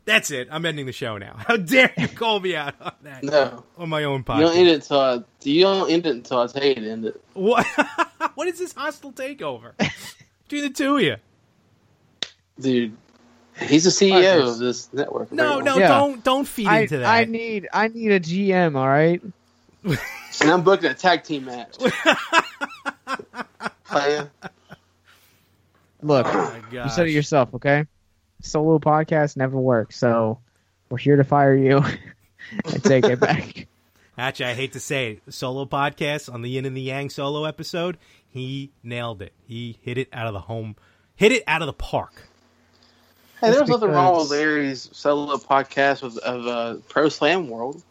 C: Talk about- That's it. I'm ending the show now. How dare you call me out on that
B: No,
C: on my own podcast.
B: you don't end it until I, you don't end it until I tell you to end it.
C: What? what is this hostile takeover between the two of you?
B: Dude, he's the CEO
A: Partners.
B: of this network.
C: No, no,
A: Yeah.
C: don't don't feed
A: I,
C: into that.
A: I need I need a GM. All right.
B: And I'm booking a tag team match.
A: Look,
C: oh
A: you said it yourself. Okay. Solo podcast never works, so we're here to fire you and take it back.
C: Actually, I hate to say it, solo podcast on the Yin and the Yang solo episode, he nailed it. He hit it out of the home, hit it out of the park.
B: Hey,
A: That's
B: there's nothing wrong with Larry's solo podcast with of uh, Pro Slam World.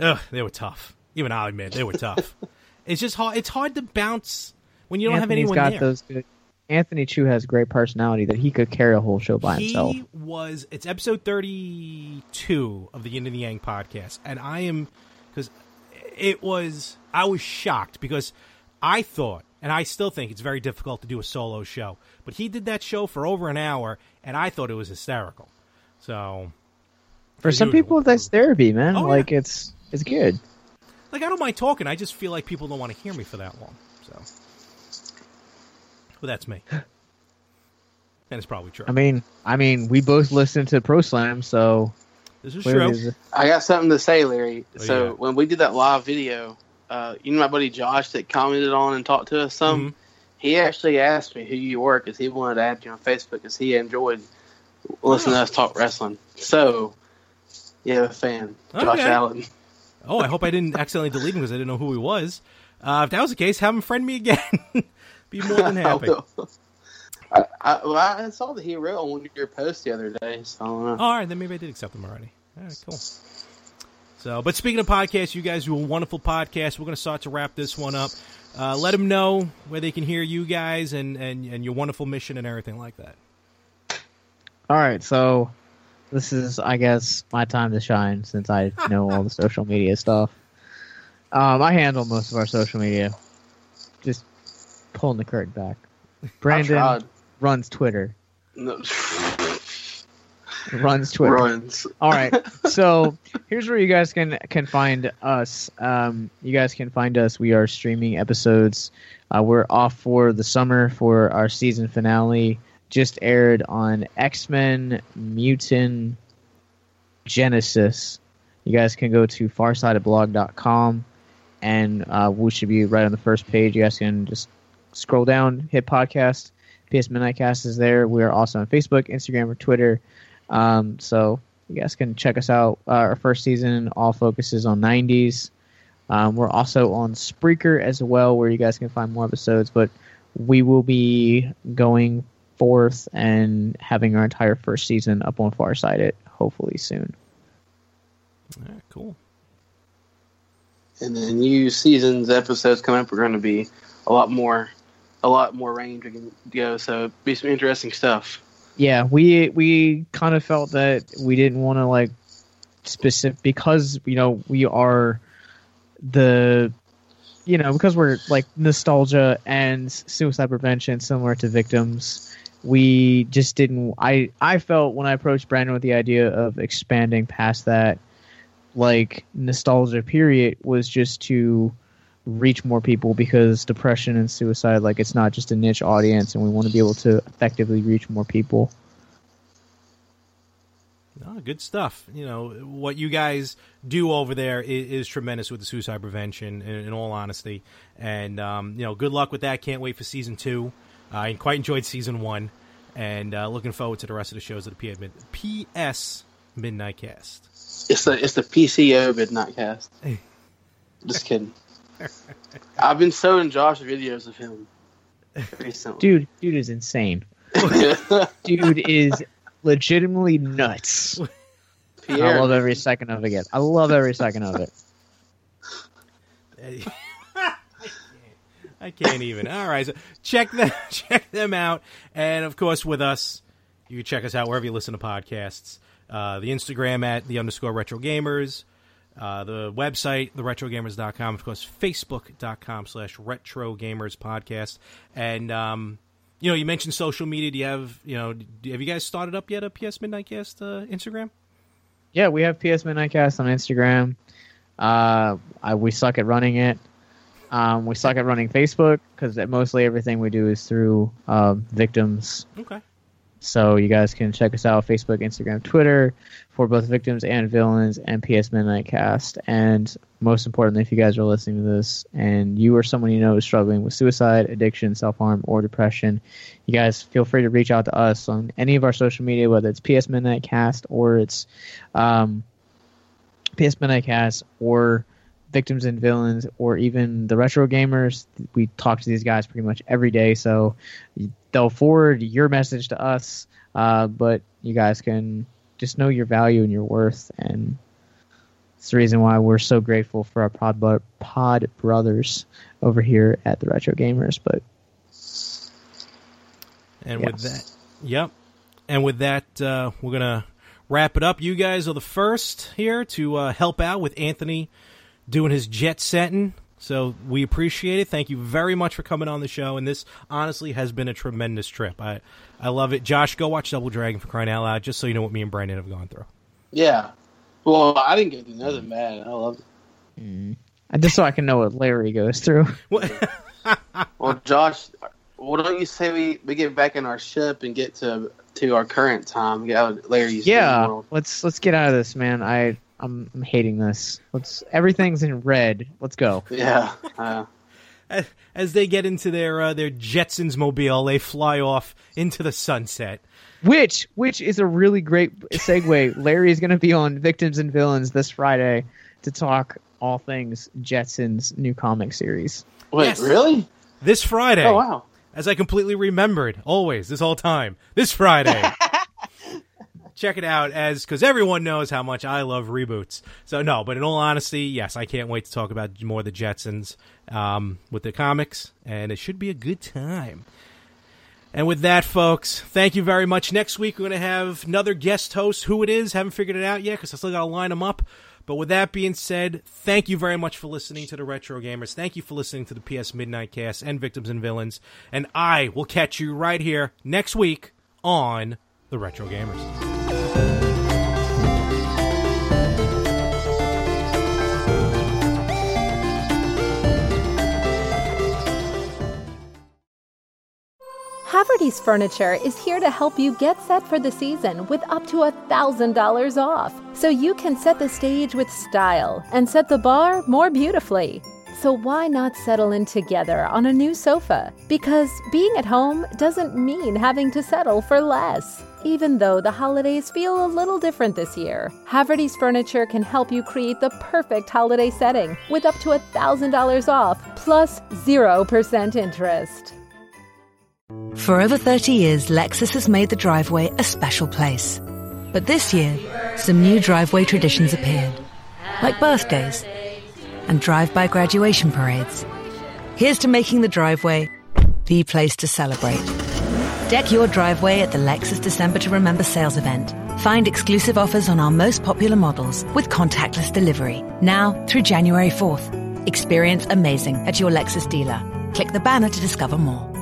C: Ugh, they were tough. Even I'll admit they were tough. it's just hard. It's hard to bounce when you don't have anyone
A: got
C: there.
A: those good. Anthony Chu has great personality that he could carry a whole show by himself.
C: He was. It's episode thirty-two of the Yin and the Yang podcast, and I am because it was. I was shocked because I thought, and I still think it's very difficult to do a solo show. But he did that show for over an hour, and I thought it was hysterical. So,
A: For some people, that's therapy, man.
C: Oh, yeah.
A: like it's it's good.
C: like, I don't mind talking. I just feel like people don't want to hear me for that long. So, well, that's me, and it's probably true.
A: I mean, I mean, we both listen to Pro Slam, so
C: this is true.
A: there's a-
B: I got something to say, Larry.
C: Oh,
B: so
C: yeah.
B: when we did that live video, uh, you know my buddy Josh that commented on and talked to us some.
C: Mhm.
B: He actually asked me who you were because he wanted to add you on Facebook because he enjoyed listening to us talk wrestling. So, yeah, a fan, Josh
C: Okay.
B: Allen.
C: Oh, I hope I didn't accidentally delete him because I didn't know who he was. Uh, if that was the case, have him friend me again. Be more than happy.
B: I. I, I, well, I saw the he wrote on one of your posts the other day. So I don't know.
C: All right, then maybe I did accept them already. All right, cool. So, but speaking of podcasts, you guys do a wonderful podcast. We're going to start to wrap this one up. Uh, let them know where they can hear you guys and, and, and your wonderful mission and everything like that.
A: all right. So this is, I guess, my time to shine since I know all the social media stuff. Um, I handle most of our social media. Just pulling the curtain back. Brandon runs Twitter.
B: No.
A: Runs Twitter.
B: Runs.
A: All right. So here's where you guys can can find us. Um, you guys can find us. We are streaming episodes. Uh, we're off for the summer for our season finale just aired on X Men Mutant Genesis. You guys can go to farsightedblog.com and uh, we should be right on the first page. You guys can just scroll down, hit podcast. PS Midnight Cast is there. We are also on Facebook, Instagram, or Twitter. Um, so you guys can check us out. Uh, our first season all focuses on 90s. Um, we're also on Spreaker as well, where you guys can find more episodes. But we will be going forth and having our entire first season up on Farsighted hopefully soon.
C: All right, cool.
B: And then new seasons episodes coming up are going to be a lot more, a lot more range we can go. So be some interesting stuff.
A: Yeah, we we kind of felt that we didn't want to like specific because you know we are the you know because we're like nostalgia and suicide prevention similar to victims we just didn't i i felt when i approached brandon with the idea of expanding past that like nostalgia period was just to reach more people because depression and suicide like it's not just a niche audience and we want to be able to effectively reach more people
C: Oh, good stuff. You know what you guys do over there is, is tremendous with the suicide prevention. In, in all honesty, and um, you know, good luck with that. Can't wait for season two. Uh, I quite enjoyed season one, and uh, looking forward to the rest of the shows of the P- PS Midnight Cast.
B: It's the it's the PCO Midnight Cast. Just kidding. I've been showing Josh videos of him recently.
A: dude dude is insane dude is legitimately nuts I love every second of it. I love every second of it.
C: I can't even. All right, so check them check them out, and of course with us, you can check us out wherever you listen to podcasts. Uh, the Instagram at the underscore retro gamers, uh, the website theretrogamers.com, of course facebook.com slash retro gamers podcast, and um, you know you mentioned social media. Do you have you know do, have you guys started up yet a PS Midnightcast uh, Instagram?
A: Yeah, we have PS Midnightcast on Instagram. Uh, I, we suck at running it. Um, we suck at running Facebook because mostly everything we do is through uh, victims.
C: Okay.
A: So you guys can check us out on Facebook, Instagram, Twitter for both victims and villains and PS Midnight Cast. And most importantly, if you guys are listening to this and you or someone you know is struggling with suicide, addiction, self harm, or depression, you guys feel free to reach out to us on any of our social media, whether it's PS Midnight Cast or it's um, PS Midnight Cast or victims and villains or even the retro gamers we talk to these guys pretty much every day so they'll forward your message to us uh, but you guys can just know your value and your worth and it's the reason why we're so grateful for our pod, pod brothers over here at the retro gamers but
C: And with that, yep. And with that, uh, we're gonna wrap it up. You guys are the first here to uh, help out with Anthony doing his jet setting. So we appreciate it. Thank you very much for coming on the show. And this honestly has been a tremendous trip. I I love it. Josh, go watch Double Dragon for crying out loud, just so you know what me and Brandon have gone through.
B: yeah. Well, I didn't get to know them bad. I love it.
A: and just so i can know what larry goes through
B: Well, Josh, why don't you say we, we get back in our ship and get to to our current time? Get out of Larry's
A: yeah
B: world.
A: let's let's get out of this man i i'm, I'm hating this let's everything's in red let's go
B: Yeah. Uh,
C: As- As they get into their uh, their Jetsons mobile, they fly off into the sunset.
A: Which which is a really great segue. Larry is going to be on Victims and Villains this Friday to talk all things Jetsons new comic series.
B: wait,
C: Yes.
B: really?
C: This Friday.
B: Oh wow.
C: as I completely remembered always this whole time. This Friday. Check it out as because everyone knows how much I love reboots. So no, but in all honesty, yes, I can't wait to talk about more the Jetsons um, with the comics, and it should be a good time. And with that, folks, thank you very much. Next week we're going to have another guest host. Who it is, haven't figured it out yet because I still got to line them up. But with that being said, thank you very much for listening to the Retro Gamers. Thank you for listening to the PS Midnight Cast and Victims and Villains. And I will catch you right here next week on the Retro Gamers.
D: Haverty's Furniture is here to help you get set for the season with up to $1,000 off. So you can set the stage with style and set the bar more beautifully. So why not settle in together on a new sofa? Because being at home doesn't mean having to settle for less. Even though the holidays feel a little different this year, Haverty's Furniture can help you create the perfect holiday setting with up to $1,000 off plus 0% interest.
G: For over 30 years, Lexus has made the driveway a special place. But this year, some new driveway traditions appeared, like birthdays and drive-by graduation parades. Here's to making the driveway the place to celebrate. Deck your driveway at the Lexus December to Remember sales event. Find exclusive offers on our most popular models with contactless delivery. Now through January 4th. Experience amazing at your Lexus dealer. Click the banner to discover more.